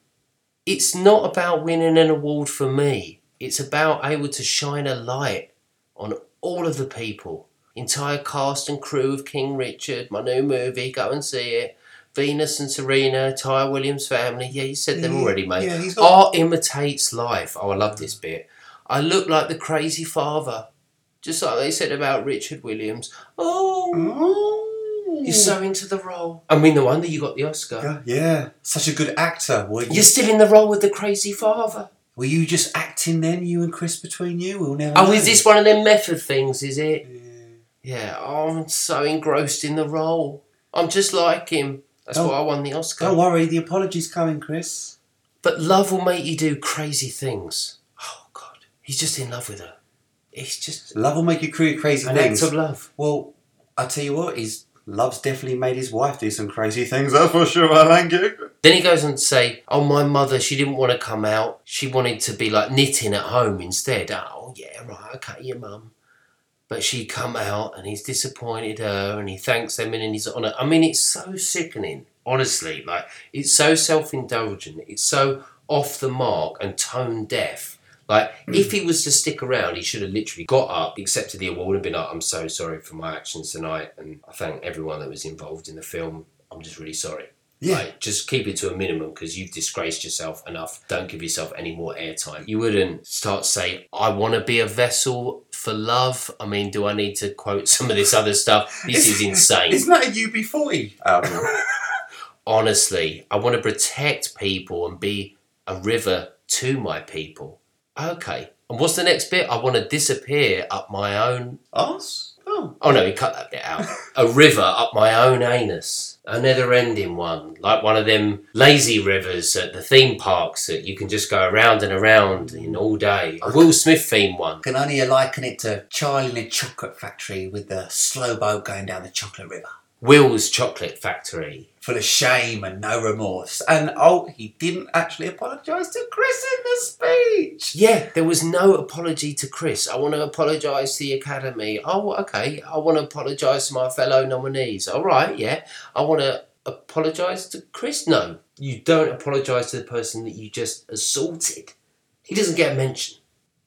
It's not about winning an award for me. It's about able to shine a light on all of the people. Entire cast and crew of King Richard, my new movie, go and see it. Venus and Serena, Ty Williams family. Yeah, you said them already, mate. yeah, he's got- Art imitates life. Oh, I love this bit. I look like the crazy father. Just like they said about Richard Williams. Oh, Oh. you're so into the role. I mean, no wonder you got the Oscar. Yeah, yeah. Such a good actor. You, You're still in the role with the crazy father. Were you just acting then, you and Chris between you? We'll never Oh, know. is this one of them method things, is it? Yeah. Yeah, oh, I'm so engrossed in the role. I'm just like him. That's why I won the Oscar. Don't worry, the apology's coming, Chris. But love will make you do crazy things. Oh, God. He's just in love with her. He's just Love will make you create crazy an things. act of love. Well, I tell you what, his love's definitely made his wife do some crazy things. That's for sure. I thank you. Then he goes on to say, Oh, my mother, she didn't want to come out. She wanted to be like knitting at home instead. Oh, yeah, right, okay, your mum. But she come out and he's disappointed her and he thanks them in on it. I mean, it's so sickening, honestly. Like, it's so self indulgent. It's so off the mark and tone deaf. Like, hmm. if he was to stick around, he should have literally got up, accepted the award, and been like, I'm so sorry for my actions tonight. And I thank everyone that was involved in the film. I'm just really sorry. Yeah. Like, just keep it to a minimum because you've disgraced yourself enough. Don't give yourself any more airtime. You wouldn't start to say, I want to be a vessel for love. I mean, do I need to quote some of this other stuff? This is insane. Isn't that a UB40 album? [laughs] Honestly, I want to protect people and be a river to my people. Okay. And what's the next bit? I want to disappear up my own Us? Oh. Oh no, he cut that bit out. a river up my own anus. A never ending one. Like one of them lazy rivers at the theme parks that you can just go around and around in all day. A Will Smith theme one. Can only liken it to Charlie in a chocolate factory with the slow boat going down the chocolate river. Will's Chocolate Factory. Full of shame and no remorse. And oh, he didn't actually apologise to Chris in the speech. Yeah, there was no apology to Chris. I want to apologise to the Academy. Oh, okay. I want to apologise to my fellow nominees. All right, yeah. I want to apologise to Chris. No, you don't apologise to the person that you just assaulted. He doesn't get a mention.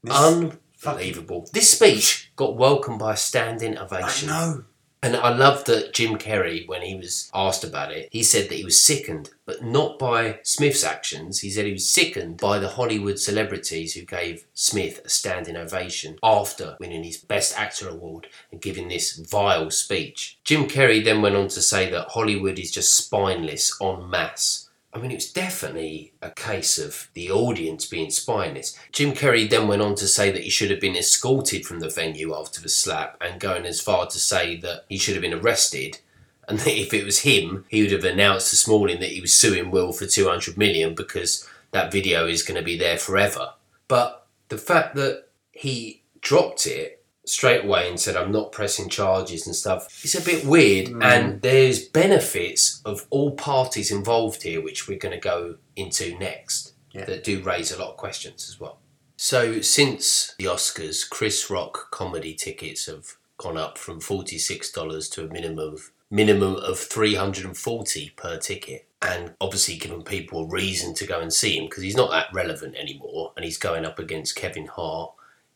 This- Unbelievable. This speech got welcomed by a standing ovation. I know. And I love that Jim Carrey, when he was asked about it, he said that he was sickened, but not by Smith's actions. He said he was sickened by the Hollywood celebrities who gave Smith a standing ovation after winning his Best Actor award and giving this vile speech. Jim Carrey then went on to say that Hollywood is just spineless en masse. I mean, it was definitely a case of the audience being spineless. Jim Carrey then went on to say that he should have been escorted from the venue after the slap and going as far to say that he should have been arrested and [laughs] that if it was him, he would have announced this morning that he was suing Will for 200 million because that video is going to be there forever. But the fact that he dropped it straight away and said, I'm not pressing charges and stuff, it's a bit weird. Mm. And there's benefits of all parties involved here, which we're going to go into next, Yeah. that do raise a lot of questions as well. So, since the Oscars, Chris Rock comedy tickets have gone up from $46 to a minimum of minimum of 340 per ticket and obviously given people a reason to go and see him because he's not that relevant anymore and he's going up against Kevin Hart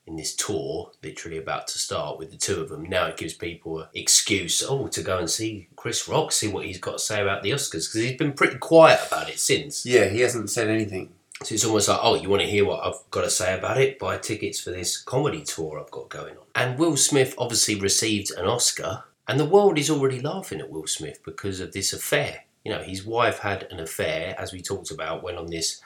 in this tour literally about to start with the two of them now it gives people an excuse oh to go and see Chris Rock see what he's got to say about the Oscars because he's been pretty quiet about it since Yeah, he hasn't said anything. so it's almost like, oh, you want to hear what I've got to say about it? Buy tickets for this comedy tour I've got going on. And Will Smith obviously received an Oscar, and the world is already laughing at Will Smith because of this affair. You know, his wife had an affair, as we talked about, went on this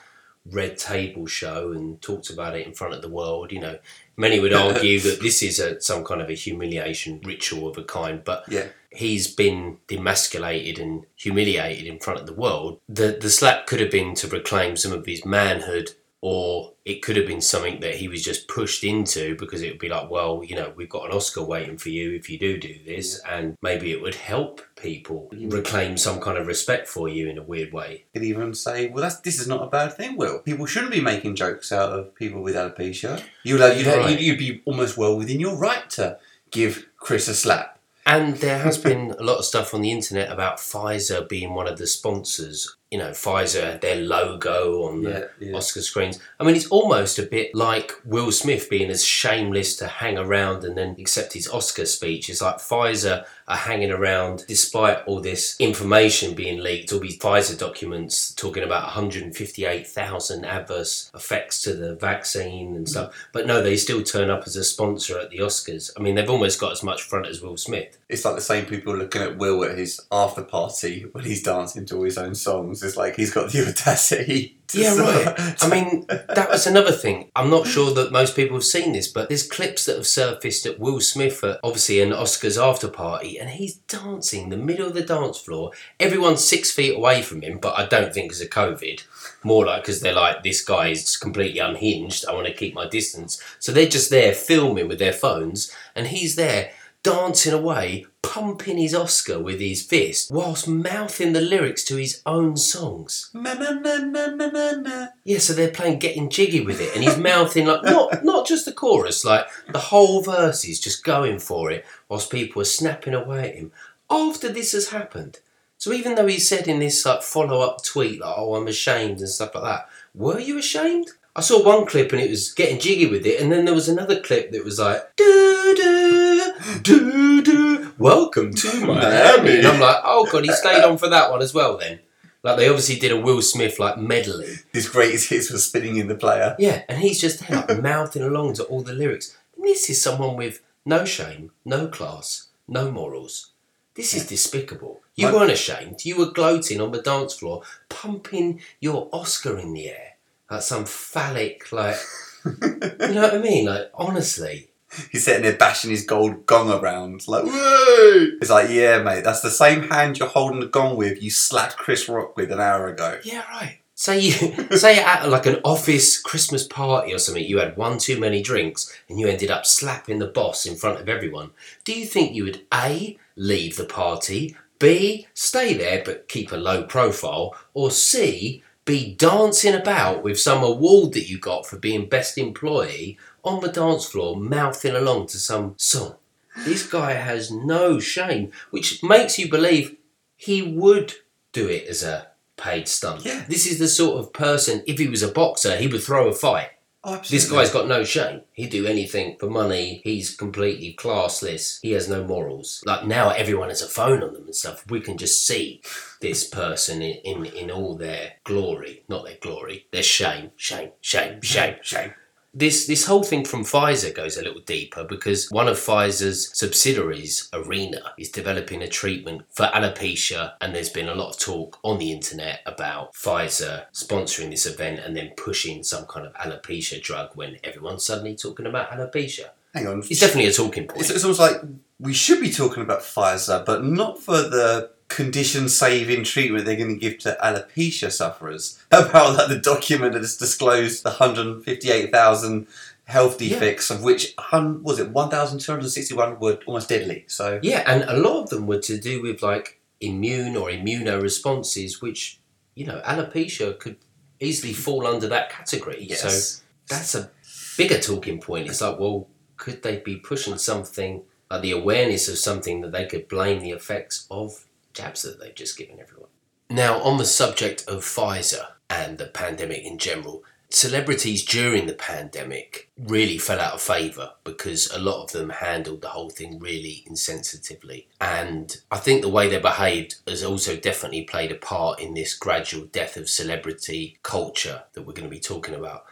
red table show and talked about it in front of the world. You know, many would [laughs] argue that this is a, some kind of a humiliation ritual of a kind, but Yeah. he's been demasculated and humiliated in front of the world. The the slap could have been to reclaim some of his manhood, or it could have been something that he was just pushed into because it would be like, well, you know, we've got an Oscar waiting for you if you do do this, and maybe it would help people reclaim some kind of respect for you in a weird way. Could even say, well, that's this is not a bad thing, Well, People shouldn't be making jokes out of people with alopecia. You'd, you'd, Right. you'd, you'd be almost well within your right to give Chris a slap. And there has [laughs] been a lot of stuff on the internet about Pfizer being one of the sponsors. You know, Pfizer their logo on the Yeah, yeah. Oscar screens. I mean, it's almost a bit like Will Smith being as shameless to hang around and then accept his Oscar speech. It's like Pfizer are hanging around despite all this information being leaked, all these Pfizer documents talking about 158,000 adverse effects to the vaccine and stuff. But no, they still turn up as a sponsor at the Oscars. I mean, they've almost got as much front as Will Smith. It's like the same people looking at Will at his after party when he's dancing to all his own songs. It's like he's got the [laughs] audacity. Yeah, right. [laughs] I mean, that was another thing. I'm not sure that most people have seen this, but there's clips that have surfaced at Will Smith at obviously an Oscars after party, and he's dancing in the middle of the dance floor. Everyone's six feet away from him, but I don't think because of COVID. More like because they're like, this guy is completely unhinged. I want to keep my distance. So they're just there filming with their phones, and he's there dancing away, pumping his Oscar with his fist, whilst mouthing the lyrics to his own songs. na, na, na, na, na, na, na. Yeah, so they're playing getting jiggy with it, and he's mouthing like not not just the chorus, like the whole verse is just going for it, whilst people are snapping away at him. After this has happened, so even though he said in this like follow up tweet like, "Oh, I'm ashamed" and stuff like that, were you ashamed? I saw one clip and it was getting jiggy with it, and then there was another clip that was like, "Do do do do, welcome to [laughs] Miami," and I'm like, "Oh god, he stayed on for that one as well." Then, like they obviously did a Will Smith like medley. His greatest hits were spinning in the player. Yeah, and he's just there like [laughs] mouthing along to all the lyrics. And this is someone with no shame, no class, no morals. This is despicable. You weren't ashamed. You were gloating on the dance floor, pumping your Oscar in the air like some phallic, like [laughs] you know what I mean? Like honestly, He's sitting there bashing his gold gong around, like, whoa! It's like, yeah, mate, that's the same hand you're holding the gong with you slapped Chris Rock with an hour ago. yeah, right. Say you [laughs] say at like an office Christmas party or something, you had one too many drinks and you ended up slapping the boss in front of everyone. Do you think you would A leave the party, B stay there but keep a low profile, or C be dancing about with some award that you got for being best employee on the dance floor, mouthing along to some song? This guy has no shame, which makes you believe he would do it as a paid stunt. Yeah. This is the sort of person, if he was a boxer, he would throw a fight. Oh, This guy's got no shame. He'd do anything for money. He's completely classless. He has no morals. Like now, everyone has a phone on them and stuff. We can just see this person in, in, in all their glory. Not their glory, their shame. Shame, shame, shame. shame. This this whole thing from Pfizer goes a little deeper because one of Pfizer's subsidiaries, Arena, is developing a treatment for alopecia, and there's been a lot of talk on the internet about Pfizer sponsoring this event and then pushing some kind of alopecia drug when everyone's suddenly talking about alopecia. Hang on. It's definitely a talking point. It's, it's almost like we should be talking about Pfizer, but not for the condition-saving treatment they're going to give to alopecia sufferers. How [laughs] about like the document that has disclosed the 158,000 health Yeah. defects, of which was it 1,261 were almost deadly. So Yeah, and a lot of them were to do with like immune or immunoresponses, which, you know, alopecia could easily fall under that category. So that's a bigger talking point. It's like, well, could they be pushing something, like the awareness of something that they could blame the effects of jabs that they've just given everyone? Now, on the subject of Pfizer and the pandemic in general, celebrities during the pandemic really fell out of favour because a lot of them handled the whole thing really insensitively. And I think the way they behaved has also definitely played a part in this gradual death of celebrity culture that we're going to be talking about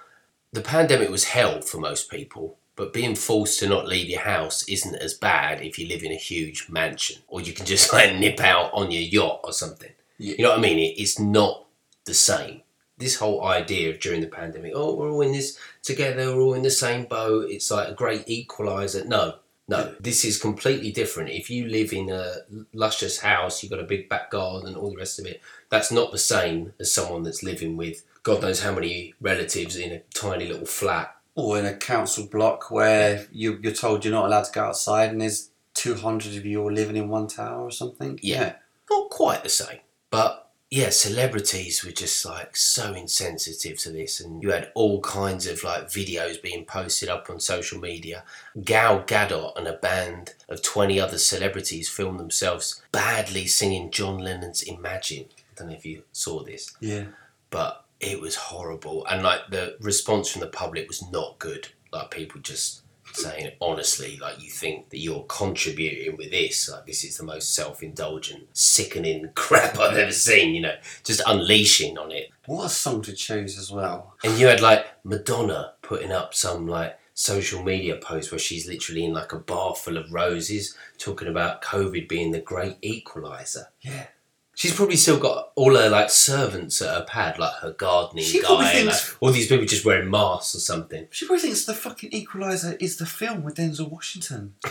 the pandemic was hell for most people, but being forced to not leave your house isn't as bad if you live in a huge mansion or you can just [laughs] like nip out on your yacht or something. Yeah. You know what I mean? It's not the same. This whole idea of during the pandemic, oh, we're all in this together, we're all in the same boat, it's like a great equalizer. No, no, this is completely different. If you live in a luscious house, you've got a big back garden, and all the rest of it, that's not the same as someone that's living with God knows how many relatives in a tiny little flat. Or in a council block where you, you're told you're not allowed to go outside, and there's 200 of you all living in one tower or something. Yeah. Not quite the same. But yeah, celebrities were just like so insensitive to this, and you had all kinds of like videos being posted up on social media. Gal Gadot and a band of 20 other celebrities filmed themselves badly singing John Lennon's Imagine. I don't know if you saw this. yeah. but it was horrible and like the response from the public was not good like people just saying honestly like you think that you're contributing with this like this is the most self-indulgent sickening [laughs] crap i've ever seen you know just unleashing on it What a song to choose as well. and you had like madonna putting up some like social media post where she's literally in like a bar full of roses talking about covid being the great equalizer Yeah. She's probably still got all her like servants at her pad, like her gardening She guy, thinks- like, all these people just wearing masks or something. She probably thinks the fucking Equalizer is the film with Denzel Washington. [laughs]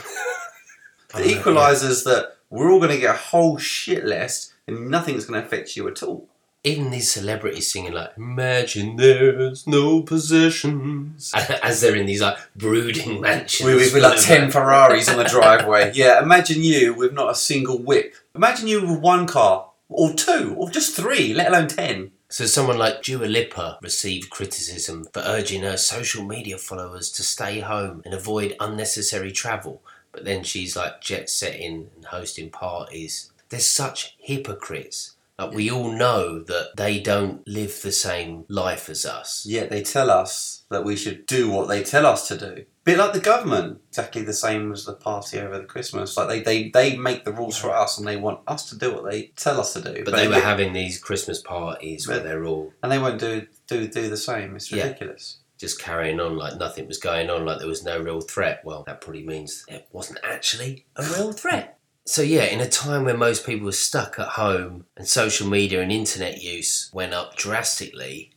The know, Equalizer's that we're all going to get a whole shit list and nothing's going to affect you at all. Even these celebrities singing like "Imagine there's no possessions" [laughs] as they're in these like brooding [laughs] mansions. We've got like 10 Ferraris on the driveway. Yeah, imagine you with not a single whip. Imagine you with one car, or two, or just three, let alone 10. So someone like Dua Lipa received criticism for urging her social media followers to stay home and avoid unnecessary travel. But then she's like jet setting and hosting parties. They're such hypocrites. Like we all know that they don't live the same life as us. Yet they tell us that we should do what they tell us to do. Bit like the government, exactly the same as the party over the Christmas. Like they, they, they make the rules for us and they want us to do what they tell us to do. But they were having these Christmas parties where they're all and they won't do do do the same. It's Yeah. ridiculous. just carrying on like nothing was going on, like there was no real threat. Well, that probably means it wasn't actually a real [laughs] threat. So, yeah, in a time where most people were stuck at home and social media and internet use went up drastically,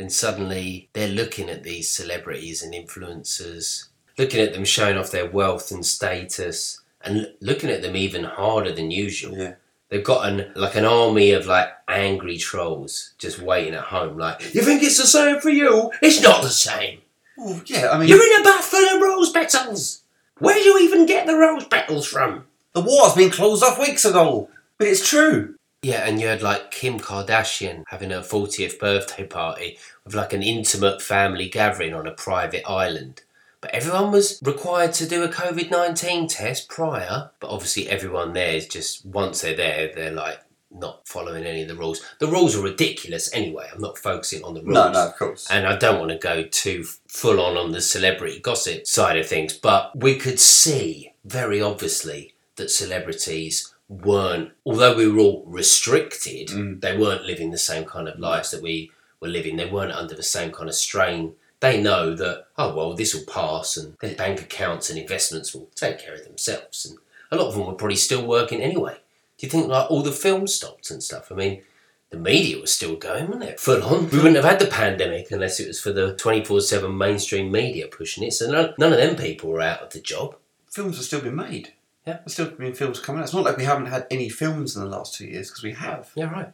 then suddenly they're looking at these celebrities and influencers, looking at them showing off their wealth and status, and looking at them even harder than usual. Yeah. They've got an like an army of like angry trolls just waiting at home. Like, you think it's the same for you? It's not the same. Well, yeah. I mean, You're in a bath full of rose petals. Where do you even get the rose petals from? the war's been closed off weeks ago. But it's true. Yeah, and you had like Kim Kardashian having her 40th birthday party with like an intimate family gathering on a private island. But everyone was required to do a COVID 19 test prior. But obviously, everyone there is just, once they're there, they're like not following any of the rules. The rules are ridiculous anyway. I'm not focusing on the rules. No, no, of course. And I don't want to go too full on on the celebrity gossip side of things, but we could see very obviously that celebrities weren't, although we were all restricted, Mm. they weren't living the same kind of lives that we were living. They weren't under the same kind of strain. They know that, oh, well, this will pass and their bank accounts and investments will take care of themselves. And a lot of them were probably still working anyway. Do you think like all the films stopped and stuff? I mean, the media was still going, wasn't it? Full on. We wouldn't have had the pandemic unless it was for the 24 7 mainstream media pushing it. So none, none of them people were out of the job. films have still been made. Yeah. There's still been films coming out. It's not like we haven't had any films in the last two years, because we have. Yeah, right.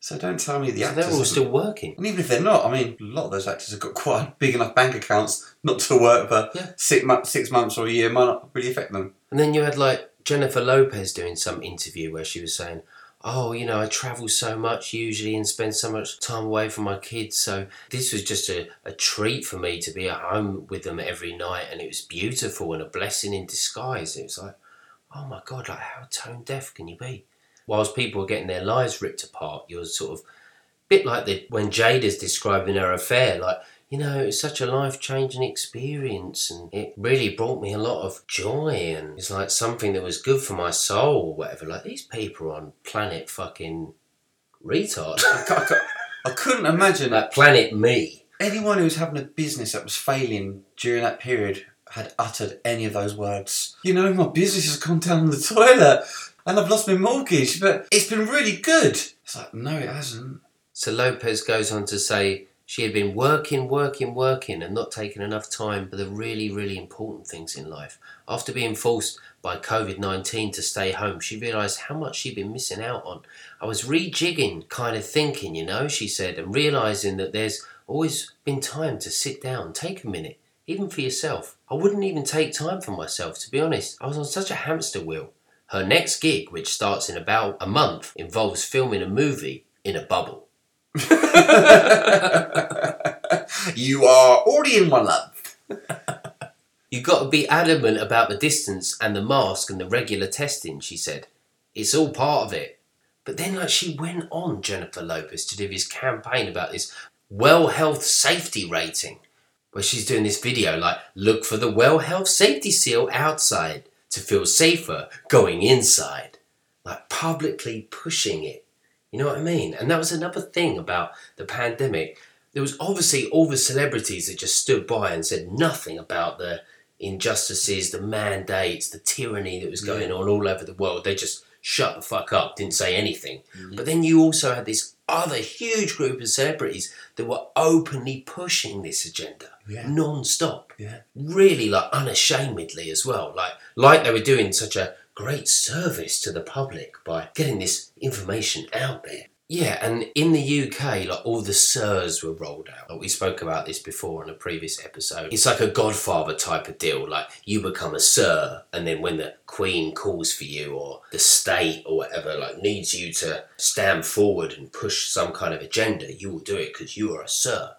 So don't tell me the So actors. they're all still working. And even if they're not, I mean, a lot of those actors have got quite [laughs] big enough bank accounts not to work for Yeah. six, mo- six months or a year might not really affect them. And then you had like Jennifer Lopez doing some interview where she was saying, Oh, you know, I travel so much usually and spend so much time away from my kids. So this was just a, a treat for me to be at home with them every night. And it was beautiful and a blessing in disguise. It was like, oh my God, like how tone deaf can you be? Whilst people are getting their lives ripped apart, you're sort of bit like the when Jada's describing her affair, like, you know, it's such a life changing experience and it really brought me a lot of joy and it's like something that was good for my soul or whatever. Like these people are on planet fucking retard. I, I I couldn't imagine like planet me. anyone who was having a business that was failing during that period had uttered any of those words. You know, my business has gone down the toilet and I've lost my mortgage, but it's been really good. It's like, no, it hasn't. So Lopez goes on to say she had been working, working, working, and not taking enough time for the really, really important things in life. After being forced by COVID 19 to stay home, she realised how much she'd been missing out on. I was rejigging, kind of thinking, you know, she said, and realising that there's always been time to sit down, take a minute, even for yourself. I wouldn't even take time for myself, to be honest. I was on such a hamster wheel. Her next gig, which starts in about a month, involves filming a movie in a bubble. [laughs] You are already in one love. You've got to be adamant about the distance and the mask and the regular testing, she said. It's all part of it. But then, like, she went on, Jennifer Lopez, to do this campaign about this well health safety rating, where she's doing this video like, look for the well health safety seal outside to feel safer going inside. Like, publicly pushing it. You know what I mean? And that was another thing about the pandemic. There was obviously all the celebrities that just stood by and said nothing about the injustices, the mandates, the tyranny that was going on all over the world. They just shut the fuck up, didn't say anything. Mm-hmm. But then you also had this other huge group of celebrities that were openly pushing this agenda Yeah. non-stop Yeah. really like unashamedly as well. Like like they were doing such a great service to the public by getting this information out there. Yeah and in the uk like all the sirs were rolled out. Like we spoke about this before on a previous episode. It's like a godfather type of deal. Like you become a sir and then when the queen calls for you or the state or whatever like needs you to stand forward and push some kind of agenda you will do it because you are a sir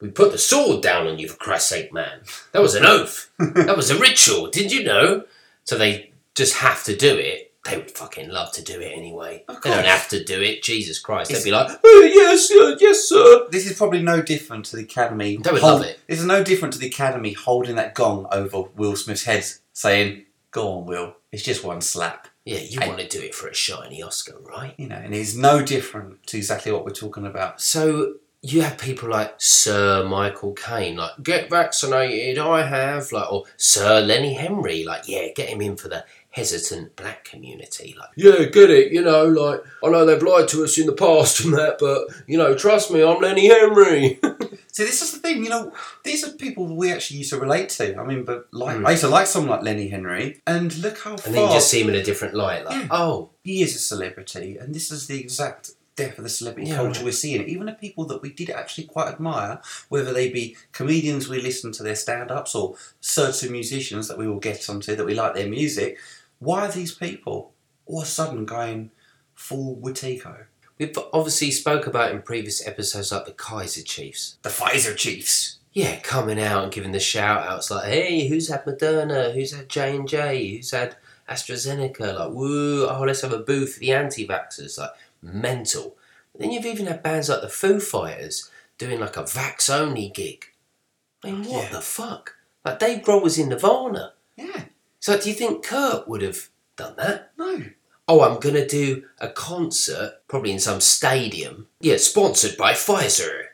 we put the sword down on you for Christ's sake, man. That was an oath. [laughs] that was a ritual. Didn't you know? So they just have to do it. They would fucking love to do it anyway. They don't have to do it. Jesus Christ. It's- They'd be like, oh, yes, sir, yes, sir. This is probably no different to the Academy. They would love it. This is no different to the Academy holding that gong over Will Smith's head, saying, "Go on, Will. It's just one slap." Yeah, you want to do it for a shiny Oscar, right? You know, and it's no different to exactly what we're talking about. So you have people like Sir Michael Caine, like get vaccinated, I have, like or Sir Lenny Henry, like yeah, get him in for the hesitant black community, like yeah, get it, you know, like I know they've lied to us in the past and that, but you know, trust me, I'm Lenny Henry. [laughs] See, this is the thing. You know, these are people we actually used to relate to. I mean, but like Mm. I used to like someone like Lenny Henry, and look how and far then you just see him in a different light, like Yeah. oh, he is a celebrity, and this is the exact death of the celebrity Yeah, culture right. we're seeing. Even the people that we did actually quite admire, whether they be comedians we listen to their stand-ups or certain musicians that we will get onto that we like their music. Why are these people all of a sudden going full Witiko? we've obviously spoke about in previous episodes like the Kaiser Chiefs. The Pfizer Chiefs. Yeah, coming out and giving the shout outs like, hey, who's had Moderna? Who's had J and J? Who's had AstraZeneca, like, woo, oh, let's have a booth for the anti vaxxers, like, mental. But then you've even had bands like the Foo Fighters doing like a vax only gig. I mean, what Yeah. the fuck? Like, Dave Grohl was in Nirvana. Yeah. So, do you think Kurt would have done that? No. Oh, I'm to do a concert, probably in some stadium. Yeah, sponsored by Pfizer.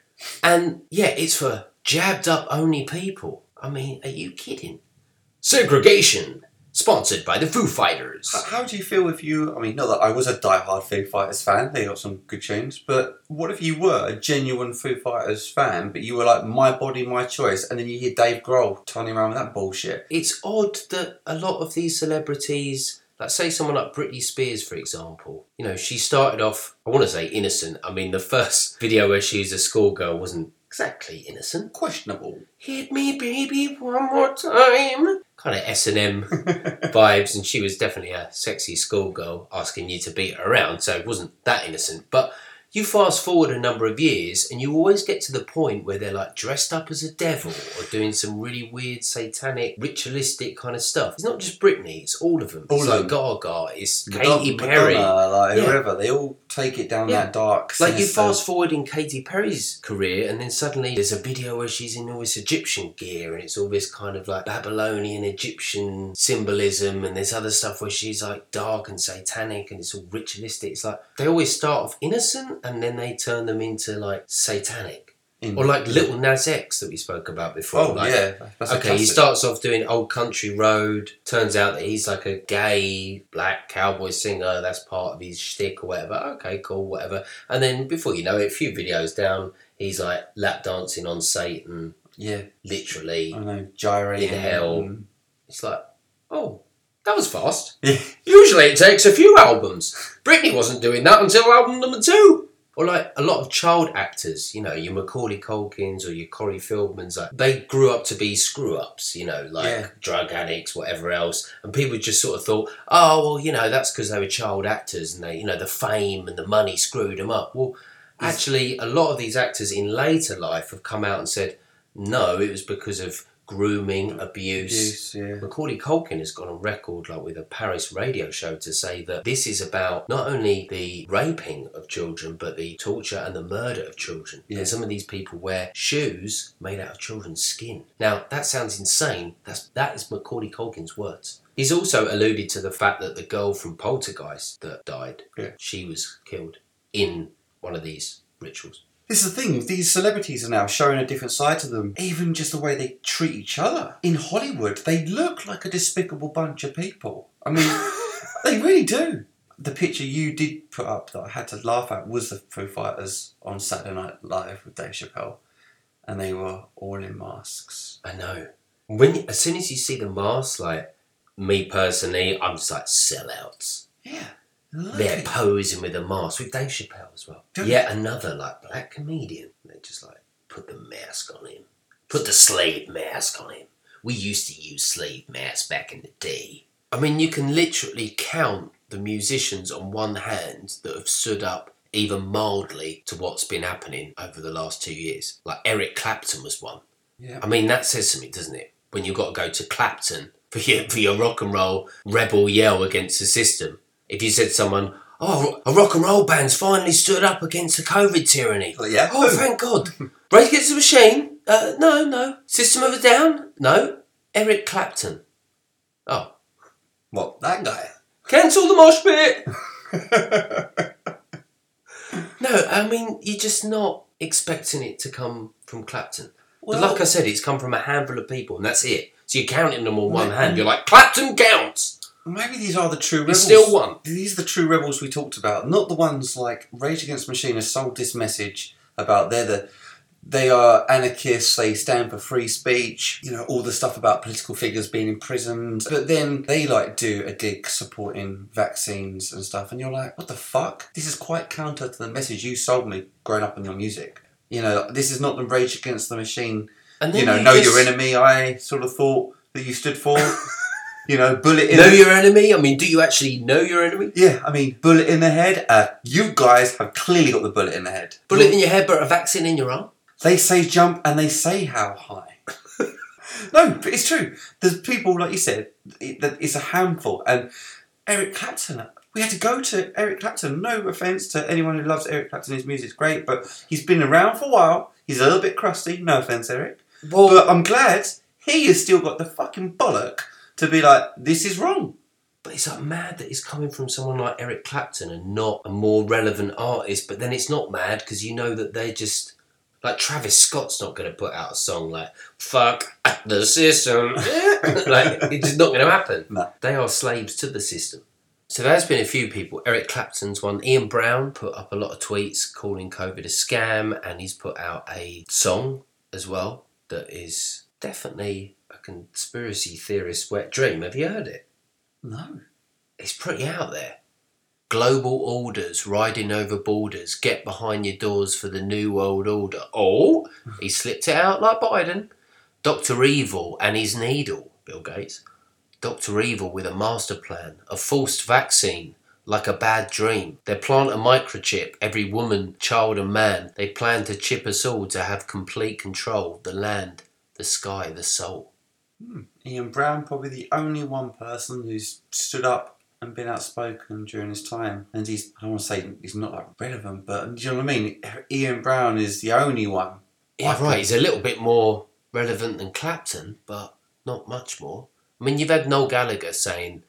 And yeah, it's for jabbed up only people. I mean, are you kidding? Segregation, sponsored by the Foo Fighters. How do you feel if you? I mean, not that I was a diehard Foo Fighters fan; they got some good tunes. But what if you were a genuine Foo Fighters fan, but you were like, "My body, my choice," and then you hear Dave Grohl turning around with that bullshit? It's odd that a lot of these celebrities, Let's say someone like Britney Spears, for example, you know, she started off, I want to say innocent. I mean, the first video where she was a schoolgirl wasn't exactly innocent. Questionable. Hit me, baby, one more time. Kind of S and M [laughs] vibes, and she was definitely a sexy schoolgirl asking you to beat her around, so it wasn't that innocent. But you fast forward a number of years, and you always get to the point where they're like dressed up as a devil or doing some really weird, satanic, ritualistic kind of stuff. It's not just Britney; it's all of them. All it's of like Gaga, it's Madonna- Katy Perry. Madonna, like Yeah. whoever, they all take it down Yeah. that dark. Like you fast forward in Katy Perry's career, and then suddenly there's a video where she's in all this Egyptian gear, and it's all this kind of like Babylonian Egyptian symbolism, and there's other stuff where she's like dark and satanic, and it's all ritualistic. It's like they always start off innocent, and then they turn them into like satanic, In- or like Little Nas X that we spoke about before. Oh like, yeah, that's a Okay, he starts off doing Old Country Road. Turns out that he's like a gay black cowboy singer. That's part of his shtick or whatever. Okay, cool, whatever. And then before you know it, a few videos down, he's like lap dancing on Satan, Yeah, literally. I know, gyrating In hell. and- It's like, oh, that was fast. Usually it takes a few albums. Britney wasn't doing that until album number two. Or like a lot of child actors, you know, your Macaulay Culkins or your Corey Feldmans, like they grew up to be screw ups, you know, like Yeah. drug addicts, whatever else. And people just sort of thought, oh, well, you know, that's because they were child actors and they, you know, the fame and the money screwed them up. Well, actually, a lot of these actors in later life have come out and said, no, it was because of grooming, abuse, Abuse, yeah. Macaulay Culkin has gone on record, like with a Paris radio show, to say that this is about not only the raping of children, but the torture and the murder of children. Yeah. And some of these people wear shoes made out of children's skin. Now that sounds insane. That's that is Macaulay Culkin's words. He's also alluded to the fact that the girl from Poltergeist that died, Yeah. she was killed in one of these rituals. This is the thing, these celebrities are now showing a different side to them. Even just the way they treat each other. In Hollywood, they look like a despicable bunch of people. I mean, [laughs] they really do. The picture you did put up that I had to laugh at was the Foo Fighters on Saturday Night Live with Dave Chappelle. And they were all in masks. I know. When as soon as you see the masks, like me personally, I'm just like sellouts. Yeah. They're posing with a mask with Dave Chappelle as well. Don't- Yet another like black comedian. They just like put the mask on him. Put the slave mask on him. We used to use slave masks back in the day. I mean, you can literally count the musicians on one hand that have stood up even mildly to what's been happening over the last two years. Like Eric Clapton was one. yeah. I mean, that says something, doesn't it? When you've got to go to Clapton for your, for your rock and roll rebel yell against the system. If you said someone, oh, a rock and roll band's finally stood up against the COVID tyranny. Like, yeah. Oh, thank God. [laughs] Rage Against the Machine? Uh, no, no. System of a Down? No. Eric Clapton. Oh. What? That guy? Cancel the mosh pit! [laughs] No, I mean, you're just not expecting it to come from Clapton. Well- but like I said, it's come from a handful of people, and that's it. So you're counting them on one hand. um, You're like, Clapton counts! Maybe these are the true rebels. still one. These are the true rebels we talked about, not the ones like Rage Against the Machine has sold this message about they're the they are anarchists, they stand for free speech, you know, all the stuff about political figures being imprisoned. But then they like do a dig supporting vaccines and stuff, and you're like, what the fuck? This is quite counter to the message you sold me growing up in your music. You know, this is not the Rage Against the Machine, And you know, you know just- your enemy I sort of thought that you stood for. [laughs] you know, bullet in Know your enemy? I mean, do you actually know your enemy? Yeah, I mean, bullet in the head. Uh, you guys have clearly got the bullet in the head. Bullet in your head, but a vaccine in your arm? They say jump and they say how high. [laughs] No, but it's true. There's people, like you said, it, that it's a handful. And Eric Clapton, we had to go to Eric Clapton. No offense to anyone who loves Eric Clapton, his music's great, but he's been around for a while. He's a little bit crusty. No offense, Eric. Well, But I'm glad he has still got the fucking bollock to be like, this is wrong. But it's like mad that it's coming from someone like Eric Clapton and not a more relevant artist. But then it's not mad because you know that they're just like Travis Scott's not going to put out a song like "fuck the system." [laughs] like it's just not going to happen. No. They are slaves to the system. So there's been a few people. Eric Clapton's one. Ian Brown put up a lot of tweets calling COVID a scam, and he's put out a song as well that is definitely conspiracy theorist wet dream. Have you heard it? No. it's pretty out there. Global orders riding over borders. Get behind your doors for the new world order. Oh, [laughs] he slipped it out like Biden. Doctor Evil and his needle. Bill Gates. Doctor Evil with a master plan. A forced vaccine. Like a bad dream. They plant a microchip, every woman, child, and man. They plan to chip us all to have complete control. The land, the sky, the soul. Hmm. Ian Brown, probably the only one person who's stood up and been outspoken during his time. And he's, I don't want to say he's not like relevant, but do you know what I mean? Ian Brown is the only one. Yeah, right. He's a little bit more relevant than Clapton, but not much more. I mean, you've had Noel Gallagher saying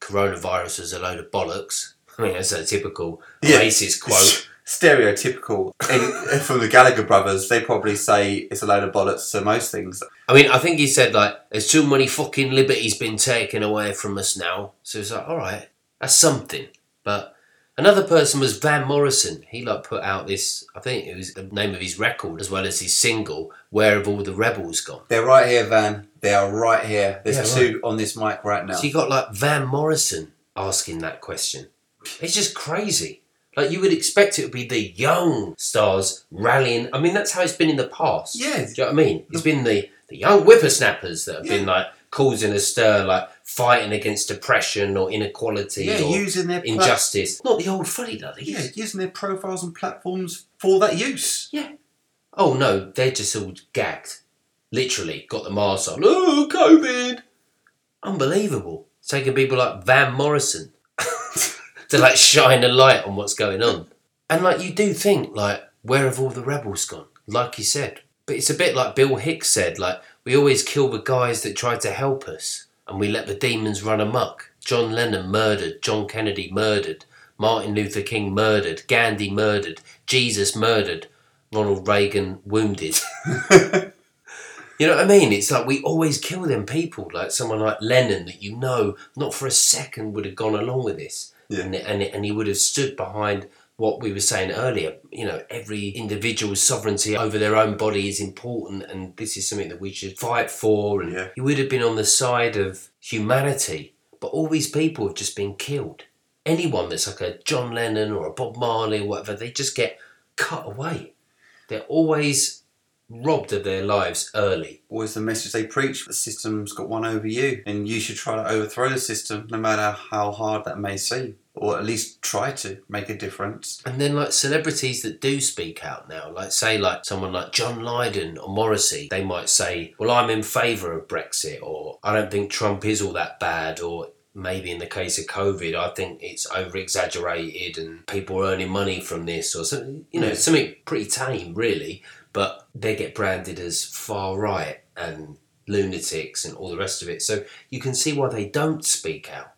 coronavirus is a load of bollocks. [laughs] I mean, that's a typical Yeah. racist quote. Stereotypical. And [laughs] from the Gallagher brothers, they probably say it's a load of bollocks to most things. I mean, I think he said, like, there's too many fucking liberties been taken away from us now. So it's like, all right, that's something. But another person was Van Morrison. He, like, put out this, I think it was the name of his record as well as his single, Where Have All the Rebels Gone? They're right here, Van. They are right here. There's Yeah, two on this mic right now. So you got like Van Morrison asking that question. It's just crazy. Like you would expect it would be the young stars rallying. I mean, that's how it's been in the past. Yeah. Do you know what I mean? It's been the, the young whippersnappers that have been like causing a stir, like fighting against depression or inequality yeah, or using their pla- injustice. Not the old fuddy duddies. yeah, using their profiles and platforms for that use. Yeah. Oh no, they're just all gagged. Literally, got the mask on. Oh, COVID! Unbelievable. Taking people like Van Morrison to like shine a light on what's going on. And like you do think, like, where have all the rebels gone? Like you said. But it's a bit like Bill Hicks said, like, we always kill the guys that tried to help us and we let the demons run amok. John Lennon murdered, John Kennedy murdered, Martin Luther King murdered, Gandhi murdered, Jesus murdered, Ronald Reagan wounded. [laughs] you know what I mean? It's like we always kill them people, like someone like Lennon that you know not for a second would have gone along with this. Yeah. And, and, and he would have stood behind what we were saying earlier. You know, every individual's sovereignty over their own body is important, and this is something that we should fight for. And Yeah. he would have been on the side of humanity. But all these people have just been killed. Anyone that's like a John Lennon or a Bob Marley or whatever, they just get cut away. They're always robbed of their lives early. Always the message they preach: the system's got one over you, and you should try to overthrow the system, no matter how hard that may seem, or at least try to make a difference. And then like celebrities that do speak out now, like say like someone like John Lydon or Morrissey, they might say, Well I'm in favour of Brexit or I don't think Trump is all that bad or maybe in the case of COVID, I think it's over exaggerated and people are earning money from this or something you know, Yeah. something pretty tame really, but they get branded as far right and lunatics and all the rest of it. So you can see why they don't speak out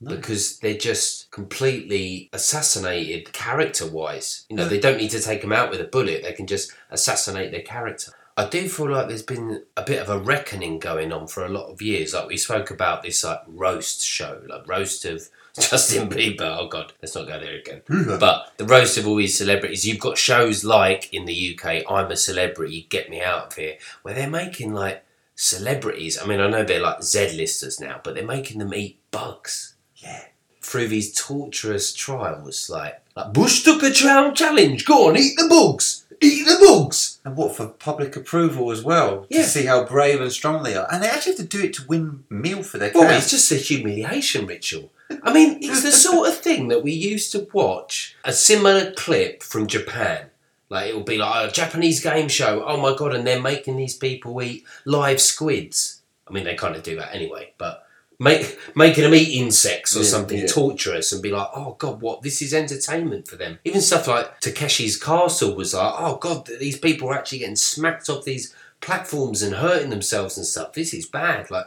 No. because they're just completely assassinated character wise. You know, they don't need to take them out with a bullet, they can just assassinate their character. I do feel like there's been a bit of a reckoning going on for a lot of years. Like we spoke about this like roast show, like roast of [laughs] Justin Bieber. Oh god, let's not go there again. But the roast of all these celebrities, you've got shows like in the UK, I'm a celebrity, get me out of here, where they're making like celebrities. I mean, I know they're like Z-listers now, but they're making them eat bugs Yeah. through these torturous trials. Like, like Bush took a drown challenge. Go on, eat the bugs. Eat the bugs. And what for public approval as well Yeah. to see how brave and strong they are, and they actually have to do it to win meal for their Well, cows. it's just a humiliation ritual. I mean, it's the sort of thing that we used to watch a similar clip from Japan. Like it will be like a Japanese game show. Oh my god! And they're making these people eat live squids. I mean, they kind of do that anyway, but make making them eat insects or Yeah, something yeah. torturous and be like, oh god, what? This is entertainment for them. Even stuff like Takeshi's Castle was like, oh god, these people are actually getting smacked off these platforms and hurting themselves and stuff. This is bad. Like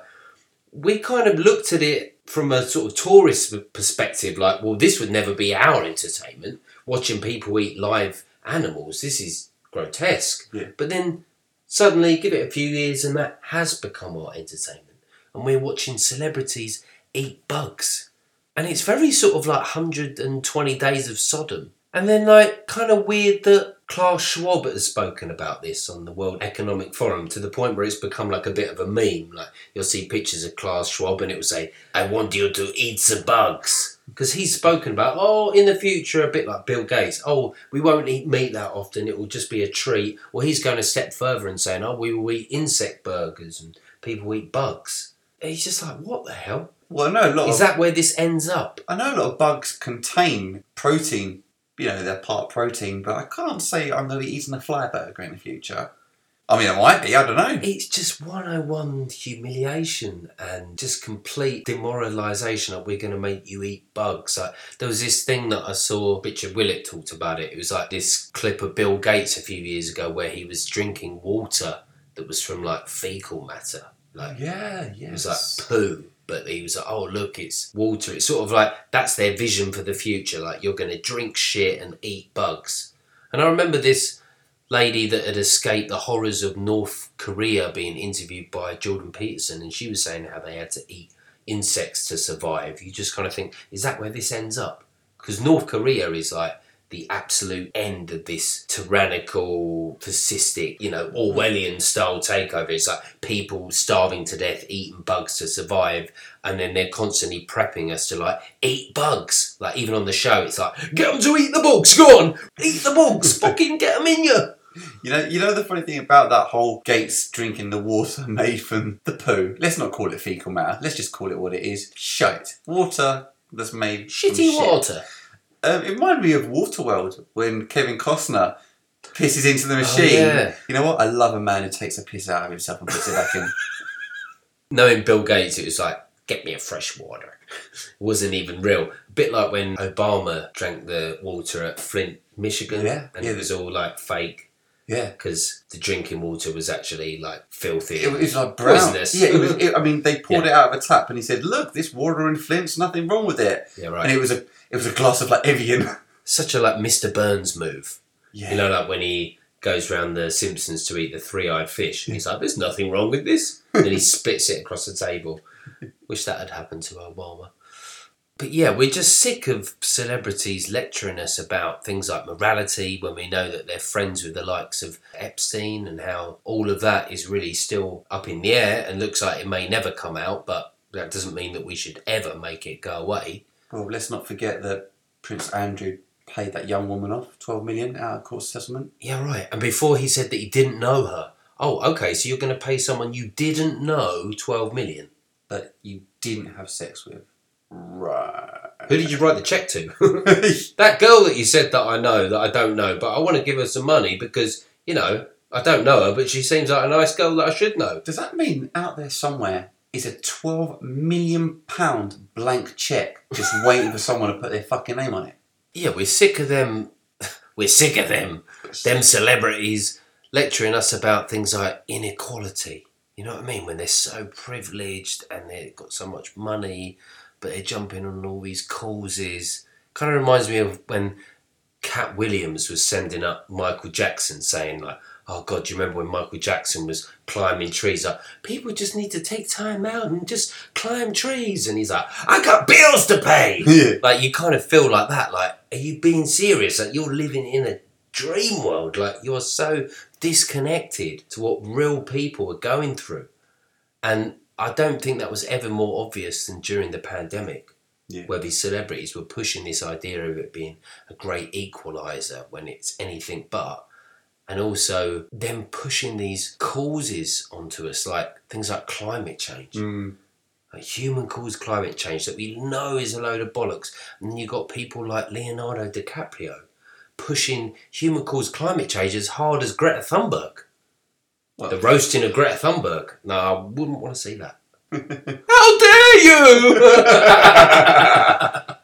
we kind of looked at it from a sort of tourist perspective, like, well, this would never be our entertainment. Watching people eat live animals, this is grotesque. Yeah. But then suddenly, give it a few years, and that has become our entertainment. And we're watching celebrities eat bugs. And it's very sort of like 120 Days of Sodom. And then, like, kind of weird that Klaus Schwab has spoken about this on the World Economic Forum to the point where it's become like a bit of a meme. Like, you'll see pictures of Klaus Schwab and it will say, I want you to eat the bugs. Because he's spoken about, oh, in the future, a bit like Bill Gates, oh, we won't eat meat that often, it will just be a treat. Well, he's going a step further and saying, oh, we will eat insect burgers and people eat bugs. He's just like, what the hell? Well, I know a lot. Is of, that where this ends up? I know a lot of bugs contain protein. You know, they're part protein, but I can't say I'm going to be eating a fly burger in the future. I mean, it might be. I don't know. It's just 101 humiliation and just complete demoralisation. Like, we're going to make you eat bugs. Like, there was this thing that I saw, Richard Willett talked about it. It was like this clip of Bill Gates a few years ago where he was drinking water that was from like fecal matter. Like, Yeah, it was like poo. But he was like, oh, look, it's water. It's sort of like that's their vision for the future. Like, you're going to drink shit and eat bugs. And I remember this lady that had escaped the horrors of North Korea being interviewed by Jordan Peterson, and she was saying how they had to eat insects to survive. You just kind of think, is that where this ends up? Because North Korea is like the absolute end of this tyrannical, fascistic, you know, Orwellian style takeover. It's like people starving to death, eating bugs to survive, and then they're constantly prepping us to like eat bugs. Like even on the show, it's like get them to eat the bugs. Go on, eat the bugs. [laughs] Fucking get them in you. You know, you know the funny thing about that whole Gates drinking the water [laughs] made from the poo. Let's not call it fecal matter. Let's just call it what it is: shite. Water that's made from Shitty shit. water. Um, it reminded me of Waterworld when Kevin Costner pisses into the machine. Oh, yeah. You know what? I love a man who takes a piss out of himself and puts it back in. [laughs] knowing Bill Gates, it was like, get me a fresh water. It [laughs] wasn't even real. A bit like when Obama drank the water at Flint, Michigan, Yeah, and yeah. it was all like fake Yeah. because the drinking water was actually like filthy. It was like brown. Poisonous. Yeah, it was. [laughs] It, I mean, they poured Yeah. it out of a tap, and he said, "Look, this water in Flint's nothing wrong with it." yeah, right. And it was a, it was a glass of like Evian. Such a like Mr. Burns move. Yeah. You know, like when he goes round the Simpsons to eat the three-eyed fish, and he's like, "There's nothing wrong with this," [laughs] and then he spits it across the table. Wish that had happened to Obama. But yeah, we're just sick of celebrities lecturing us about things like morality when we know that they're friends with the likes of Epstein and how all of that is really still up in the air and looks like it may never come out, but that doesn't mean that we should ever make it go away. Well, let's not forget that Prince Andrew paid that young woman off twelve million out of court settlement. Yeah, right. And before he said that he didn't know her. Oh, okay, so you're going to pay someone you didn't know 12 million. that you didn't have sex with. Right. Who did you write the check to? [laughs] that girl that you said that I know, that I don't know, but I want to give her some money because, you know, I don't know her, but she seems like a nice girl that I should know. Does that mean out there somewhere is a twelve million pound blank check just [laughs] waiting for someone to put their fucking name on it? Yeah, we're sick of them. [laughs] We're sick of them. Them celebrities lecturing us about things like inequality. You know what I mean? When they're so privileged and they've got so much money, but they're jumping on all these causes. Kind of reminds me of when Katt Williams was sending up Michael Jackson saying like, "Oh God, do you remember when Michael Jackson was climbing trees? Like people just need to take time out and just climb trees." And he's like, "I got bills to pay." [laughs] Yeah. like you kind of feel like that. Like, are you being serious? Like you're living in a dream world. Like you're so disconnected to what real people are going through. And I don't think that was ever more obvious than during the pandemic Yeah. where these celebrities were pushing this idea of it being a great equalizer when it's anything but. And also them pushing these causes onto us, like things like climate change. Mm. Like human caused climate change that we know is a load of bollocks. And you've got people like Leonardo DiCaprio pushing human caused climate change as hard as Greta Thunberg. Well- the roasting of Greta Thunberg. No, I wouldn't want to see that. [laughs] How dare you! [laughs]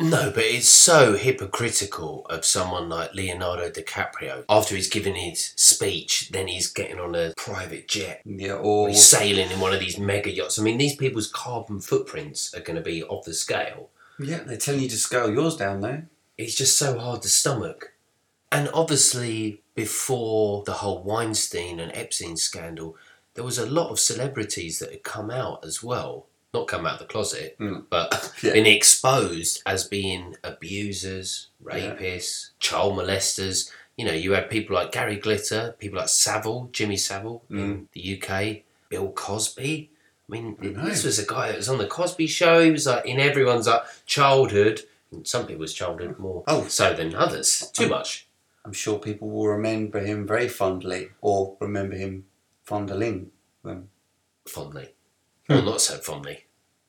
no, but it's so hypocritical of someone like Leonardo DiCaprio. After he's given his speech, then he's getting on a private jet. Yeah, Or he's sailing in one of these mega yachts. I mean, these people's carbon footprints are going to be off the scale. yeah, they're telling you to scale yours down though. It's just so hard to stomach. And obviously, before the whole Weinstein and Epstein scandal, there was a lot of celebrities that had come out as well. Not come out of the closet, Mm. but [laughs] Yeah. been exposed as being abusers, Yeah. rapists, child molesters. You know, you had people like Gary Glitter, people like Savile, Jimmy Savile in the UK, Bill Cosby. I mean, I this was a guy that was on the Cosby Show. He was like in everyone's like childhood. Some people's childhood more Oh. so than others. Too much. I'm sure people will remember him very fondly, or remember him fondling them. fondly. Well, not so fondly.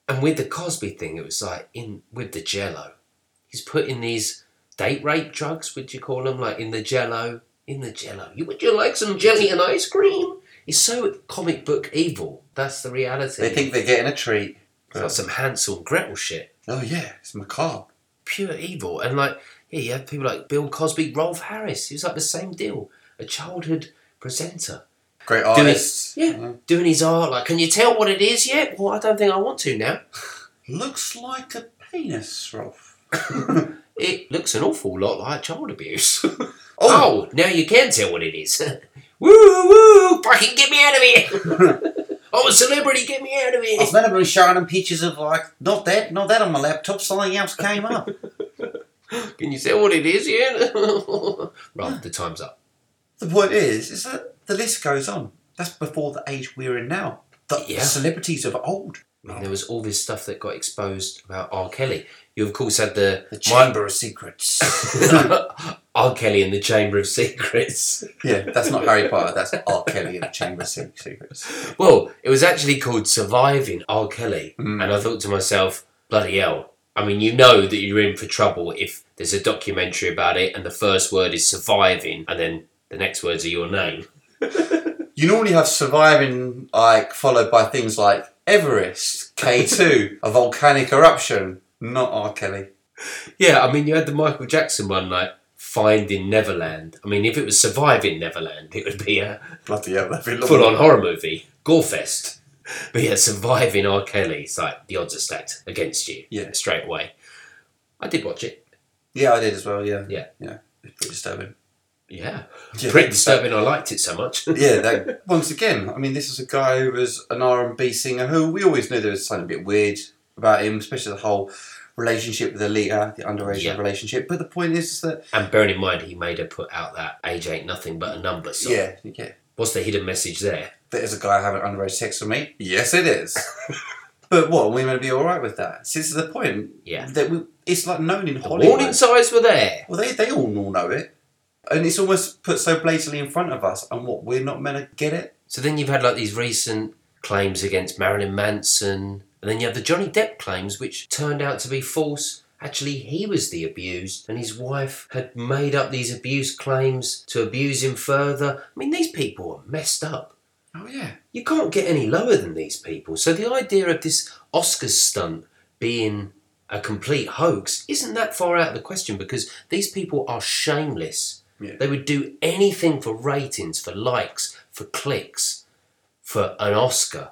And with the Cosby thing, it was like in with the Jello. He's putting these date rape drugs, would you call them, like in the Jello, in the Jello. You would you like some jelly and ice cream? It's so comic book evil. That's the reality. They think they're getting a treat. it's like some Hansel and Gretel shit. Oh yeah, it's macabre. Pure evil. And like, yeah, you have people like Bill Cosby, Rolf Harris. He was like the same deal. A childhood presenter. Great Doing- artists. Yeah. Uh-huh. Doing his art, like, can you tell what it is yet? Well, I don't think I want to now. [laughs] Looks like a penis, Rolf. [laughs] It looks an awful lot like child abuse. [laughs] Oh, oh, now you can tell what it is. woo woo! Fucking get me out of here! I'm a celebrity, get me out of here! I've never been showing them pictures of like not that, not that on my laptop. Something else came up. Can you tell what it is yet? right, the time's up. the point is, is that the list goes on. That's before the age we're in now. The Yeah. celebrities of old. I mean, there was all this stuff that got exposed about R. Kelly. You, of course, had the, The Chamber of Secrets. [laughs] R. Kelly in the Chamber of Secrets. yeah, that's not Harry Potter. That's R. Kelly in the Chamber of Secrets. Well, it was actually called Surviving R. Kelly. Mm. And I thought to myself, bloody hell. I mean, you know that you're in for trouble if there's a documentary about it and the first word is surviving and then the next words are your name. You normally have surviving, like followed by things like Everest, K two, a volcanic eruption. Not R. Kelly. Yeah, I mean, you had the Michael Jackson one, like Finding Neverland. I mean, if it was Surviving Neverland, it would be a Bloody hell, that'd be long. full on horror movie, Gorefest. But yeah, Surviving R. Kelly, it's like the odds are stacked against you Yeah. straight away. I did watch it. Yeah, I did as well. Yeah, Yeah. yeah. It's pretty disturbing. Yeah. Yeah. Pretty disturbing. I liked it so much. [laughs] yeah, that, once again, I mean, this is a guy who was an R and B singer who we always knew there was something a bit weird about him, especially the whole relationship with Aaliyah, the underage Yeah. relationship. But the point is, that And bearing in mind, he made her put out that age ain't nothing but a number song. yeah, yeah, What's the hidden message there? That there's a guy having underage sex with me. Yes, it is. [laughs] but what? Are we going to be all right with that? See, this is the point. Yeah. that we, it's like known in The Hollywood. warning signs were there. Well, they they all know it, and it's almost put so blatantly in front of us, and what we're not meant to get it. So then you've had like these recent claims against Marilyn Manson, and then you have the Johnny Depp claims, which turned out to be false. Actually, he was the abused, and his wife had made up these abuse claims to abuse him further. I mean, these people are messed up. Oh yeah. You can't get any lower than these people. So the idea of this Oscars stunt being a complete hoax isn't that far out of the question because these people are shameless. Yeah. They would do anything for ratings, for likes, for clicks, for an Oscar.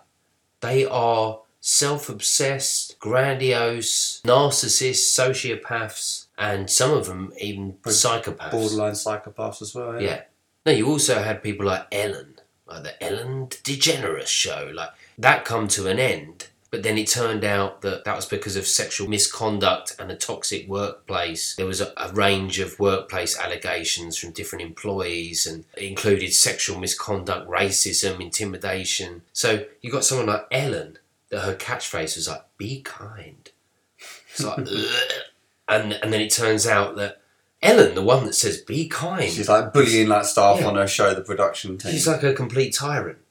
They are self obsessed, grandiose, narcissists, sociopaths, and some of them even psychopaths. Borderline psychopaths as well. Yeah. No, you also had people like Ellen, like the Ellen DeGeneres show. Like that come to an end, but then it turned out that that was because of sexual misconduct and a toxic workplace. There was a, a range of workplace allegations from different employees, and it included sexual misconduct, racism, intimidation. So you got someone like Ellen that her catchphrase was like "Be kind." It's like, [laughs] and and then it turns out that Ellen, the one that says "Be kind," She's like bullying that staff Yeah. on her show, the production team. She's like a complete tyrant. [laughs]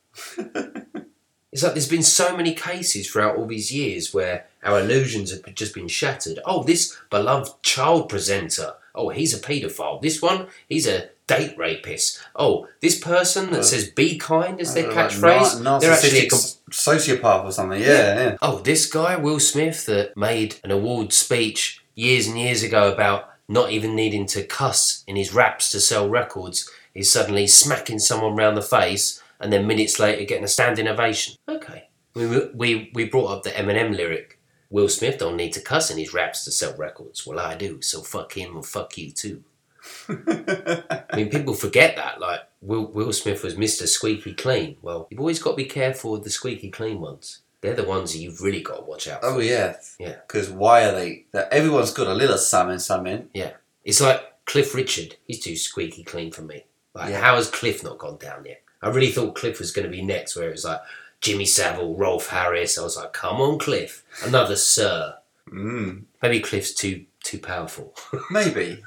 it's like there's been so many cases throughout all these years where our illusions have just been shattered. Oh, this beloved child presenter. oh, he's a paedophile. This one, he's a date rapist. Oh, this person that says "be kind" is their Uh, like catchphrase, they're actually a narcissistic com- s- sociopath or something. Yeah, yeah. oh, this guy, Will Smith, that made an award speech years and years ago about not even needing to cuss in his raps to sell records, is suddenly smacking someone round the face and then minutes later getting a standing ovation. Okay. We, we, we brought up the Eminem lyric. Will Smith don't need to cuss in his raps to sell records. Well, I do, so fuck him and fuck you too. [laughs] I mean, people forget that. Like, Will, Will Smith was Mr. Squeaky Clean. Well, you've always got to be careful with the squeaky clean ones. They're the ones that you've really got to watch out oh, for. Oh yeah. Yeah. Because why are they? Everyone's got a little something, something. Yeah. It's like Cliff Richard. He's too squeaky clean for me. Like, Yeah. how has Cliff not gone down yet? I really thought Cliff was going to be next, where it was like Jimmy Savile, Rolf Harris. I was like, come on, Cliff, another Sir. Mm. Maybe Cliff's too too powerful. [laughs] Maybe.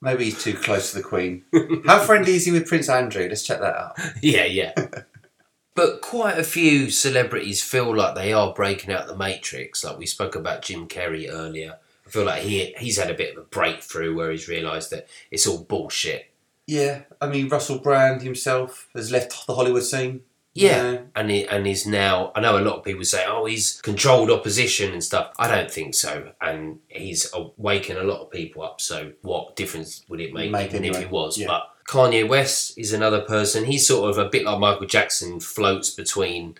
Maybe he's too close to the Queen. How friendly is he with Prince Andrew? Let's check that out. [laughs] yeah, yeah. but quite a few celebrities feel like they are breaking out the matrix. Like we spoke about Jim Carrey earlier. I feel like he he's had a bit of a breakthrough where he's realised that it's all bullshit. Yeah, I mean Russell Brand himself has left the Hollywood scene. Yeah, Yeah. and he, and he's now. I know a lot of people say, "Oh, he's controlled opposition and stuff." I don't think so, and he's waking a lot of people up. So, what difference would it make, Make even if anyway, he was? yeah. But Kanye West is another person. He's sort of a bit like Michael Jackson, floats between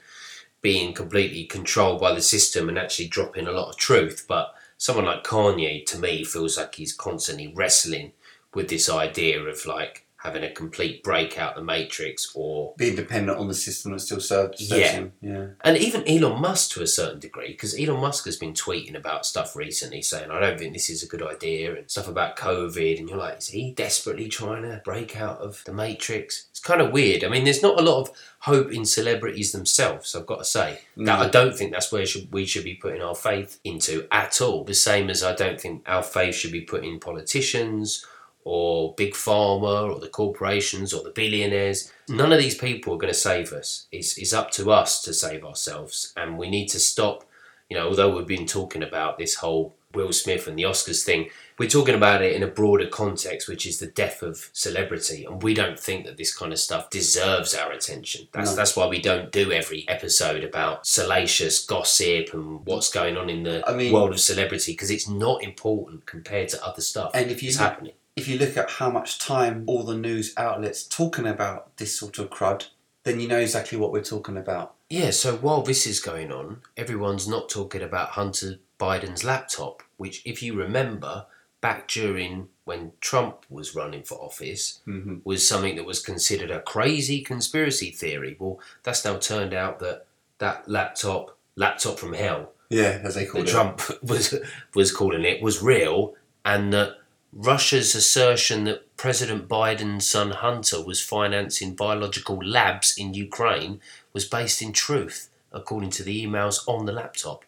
being completely controlled by the system and actually dropping a lot of truth. But someone like Kanye, to me, feels like he's constantly wrestling with this idea of like having a complete break out the matrix or Being dependent on the system that still serves Yeah. Yeah. and even Elon Musk to a certain degree, because Elon Musk has been tweeting about stuff recently saying, I don't think this is a good idea, and stuff about COVID. And you're like, is he desperately trying to break out of the Matrix? It's kind of weird. I mean, there's not a lot of hope in celebrities themselves, I've got to say. That I mm. don't think that's where should, we should be putting our faith into at all. The same as I don't think our faith should be put in politicians or big pharma or the corporations or the billionaires. Mm. None of these people are going to save us. It's, it's up to us to save ourselves. And we need to stop, you know, although we've been talking about this whole Will Smith and the Oscars thing, we're talking about it in a broader context, which is the death of celebrity. And we don't think that this kind of stuff deserves our attention. That's, No. that's why we don't do every episode about salacious gossip and what's going on in the I mean- world of celebrity because it's not important compared to other stuff And if you happening. If you look at how much time all the news outlets talking about this sort of crud, then you know exactly what we're talking about. Yeah, so while this is going on, everyone's not talking about Hunter Biden's laptop, which, if you remember, back during when Trump was running for office, Mm-hmm. was something that was considered a crazy conspiracy theory. Well, that's now turned out that that laptop, laptop from hell, Yeah, as they call it. Trump [laughs] was was calling it, was real, and that Russia's assertion that President Biden's son Hunter was financing biological labs in Ukraine was based in truth, according to the emails on the laptop.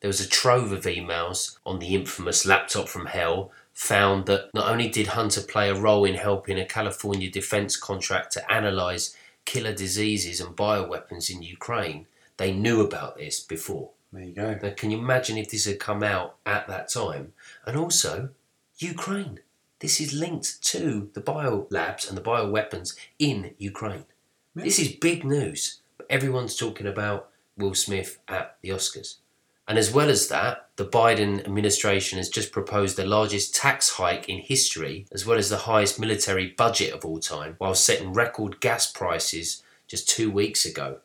There was a trove of emails on the infamous laptop from hell found that not only did Hunter play a role in helping a California defense contractor analyze killer diseases and bioweapons in Ukraine, they knew about this before. There you go. Now, can you imagine if this had come out at that time? And also, Ukraine. This is linked to the bio labs and the bioweapons in Ukraine. Yeah. This is big news. But everyone's talking about Will Smith at the Oscars. And as well as that, the Biden administration has just proposed the largest tax hike in history, as well as the highest military budget of all time, while setting record gas prices just two weeks ago.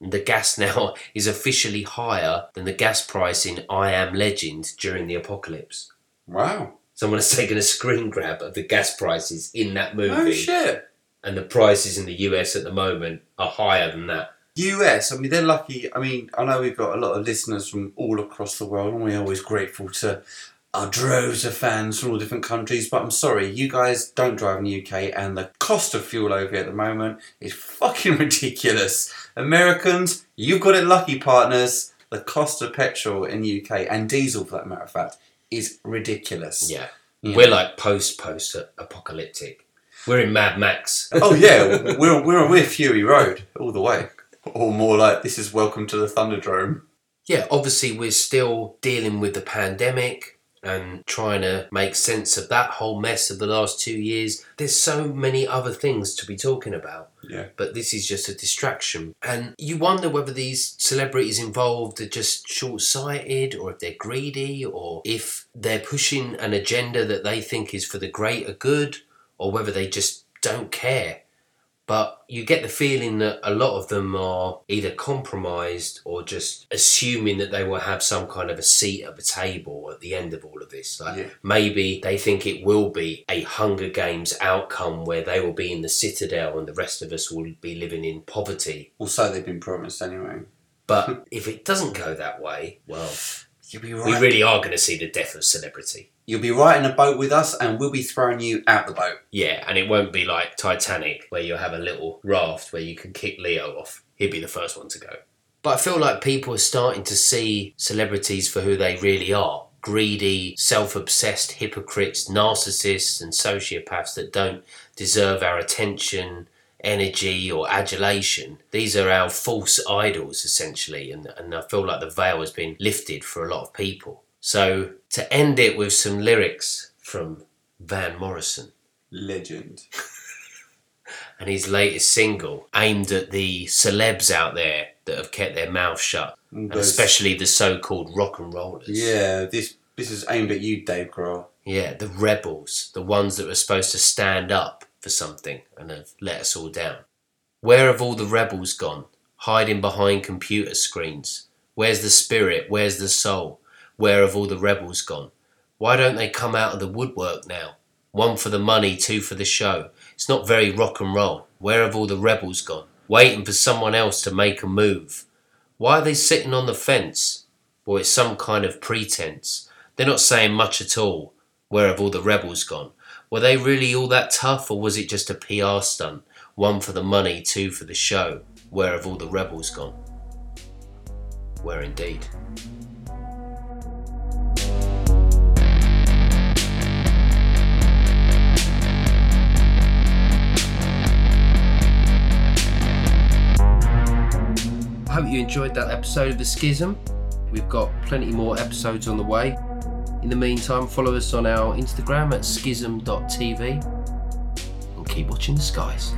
And the gas [laughs] now is officially higher than the gas price in I Am Legend during the apocalypse. Wow. Someone has [laughs] taken a screen grab of the gas prices in that oh, movie, Oh shit. and the prices in the US at the moment are higher than that. US, I mean, they're lucky. I mean, I know we've got a lot of listeners from all across the world, and we're always grateful to our droves of fans from all different countries. But I'm sorry, you guys don't drive in the UK, and the cost of fuel over here at the moment is fucking [laughs] ridiculous. Americans, you've got it lucky, partners. The cost of petrol in the UK, and diesel for that matter of fact, is ridiculous. Yeah. We're like post post apocalyptic. We're in Mad Max. [laughs] Oh yeah, we're we're we're Fury Road all the way, or more like this is Welcome to the Thunderdome. Yeah, obviously we're still dealing with the pandemic. and trying to make sense of that whole mess of the last two years. There's so many other things to be talking about. Yeah. But this is just a distraction. And you wonder whether these celebrities involved are just short sighted or if they're greedy or if they're pushing an agenda that they think is for the greater good or whether they just don't care. But you get the feeling that a lot of them are either compromised or just assuming that they will have some kind of a seat at the table at the end of all of this. Like Yeah. maybe they think it will be a Hunger Games outcome where they will be in the citadel and the rest of us will be living in poverty. Well, so they've been promised anyway. But [laughs] if it doesn't go that way, well, You'll be we really are going to see the death of celebrity. You'll be right in a boat with us, and we'll be throwing you out the boat. Yeah, and it won't be like Titanic where you'll have a little raft where you can kick Leo off. He'd be the first one to go. But I feel like people are starting to see celebrities for who they really are greedy, self obsessed hypocrites, narcissists, and sociopaths that don't deserve our attention, energy, or adulation. These are our false idols, essentially, and, and I feel like the veil has been lifted for a lot of people. So, to end it with some lyrics from Van Morrison Legend. [laughs] and his latest single aimed at the celebs out there that have kept their mouth shut, and Those- especially the so-called rock and rollers. Yeah, this this is aimed at you, Dave Grohl. yeah, the rebels, the ones that were supposed to stand up for something and have let us all down. Where have all the rebels gone? Hiding behind computer screens. Where's the spirit? Where's the soul? Where have all the rebels gone? Why don't they come out of the woodwork now? One for the money, two for the show. It's not very rock and roll. Where have all the rebels gone? Waiting for someone else to make a move. Why are they sitting on the fence? Or it's some kind of pretense. They're not saying much at all. Where have all the rebels gone? Were they really all that tough, or was it just a PR stunt? One for the money, two for the show. Where have all the rebels gone? Where indeed. Hope you enjoyed that episode of The Schism. We've got plenty more episodes on the way. In the meantime, follow us on our Instagram at schism.tv and keep watching the skies.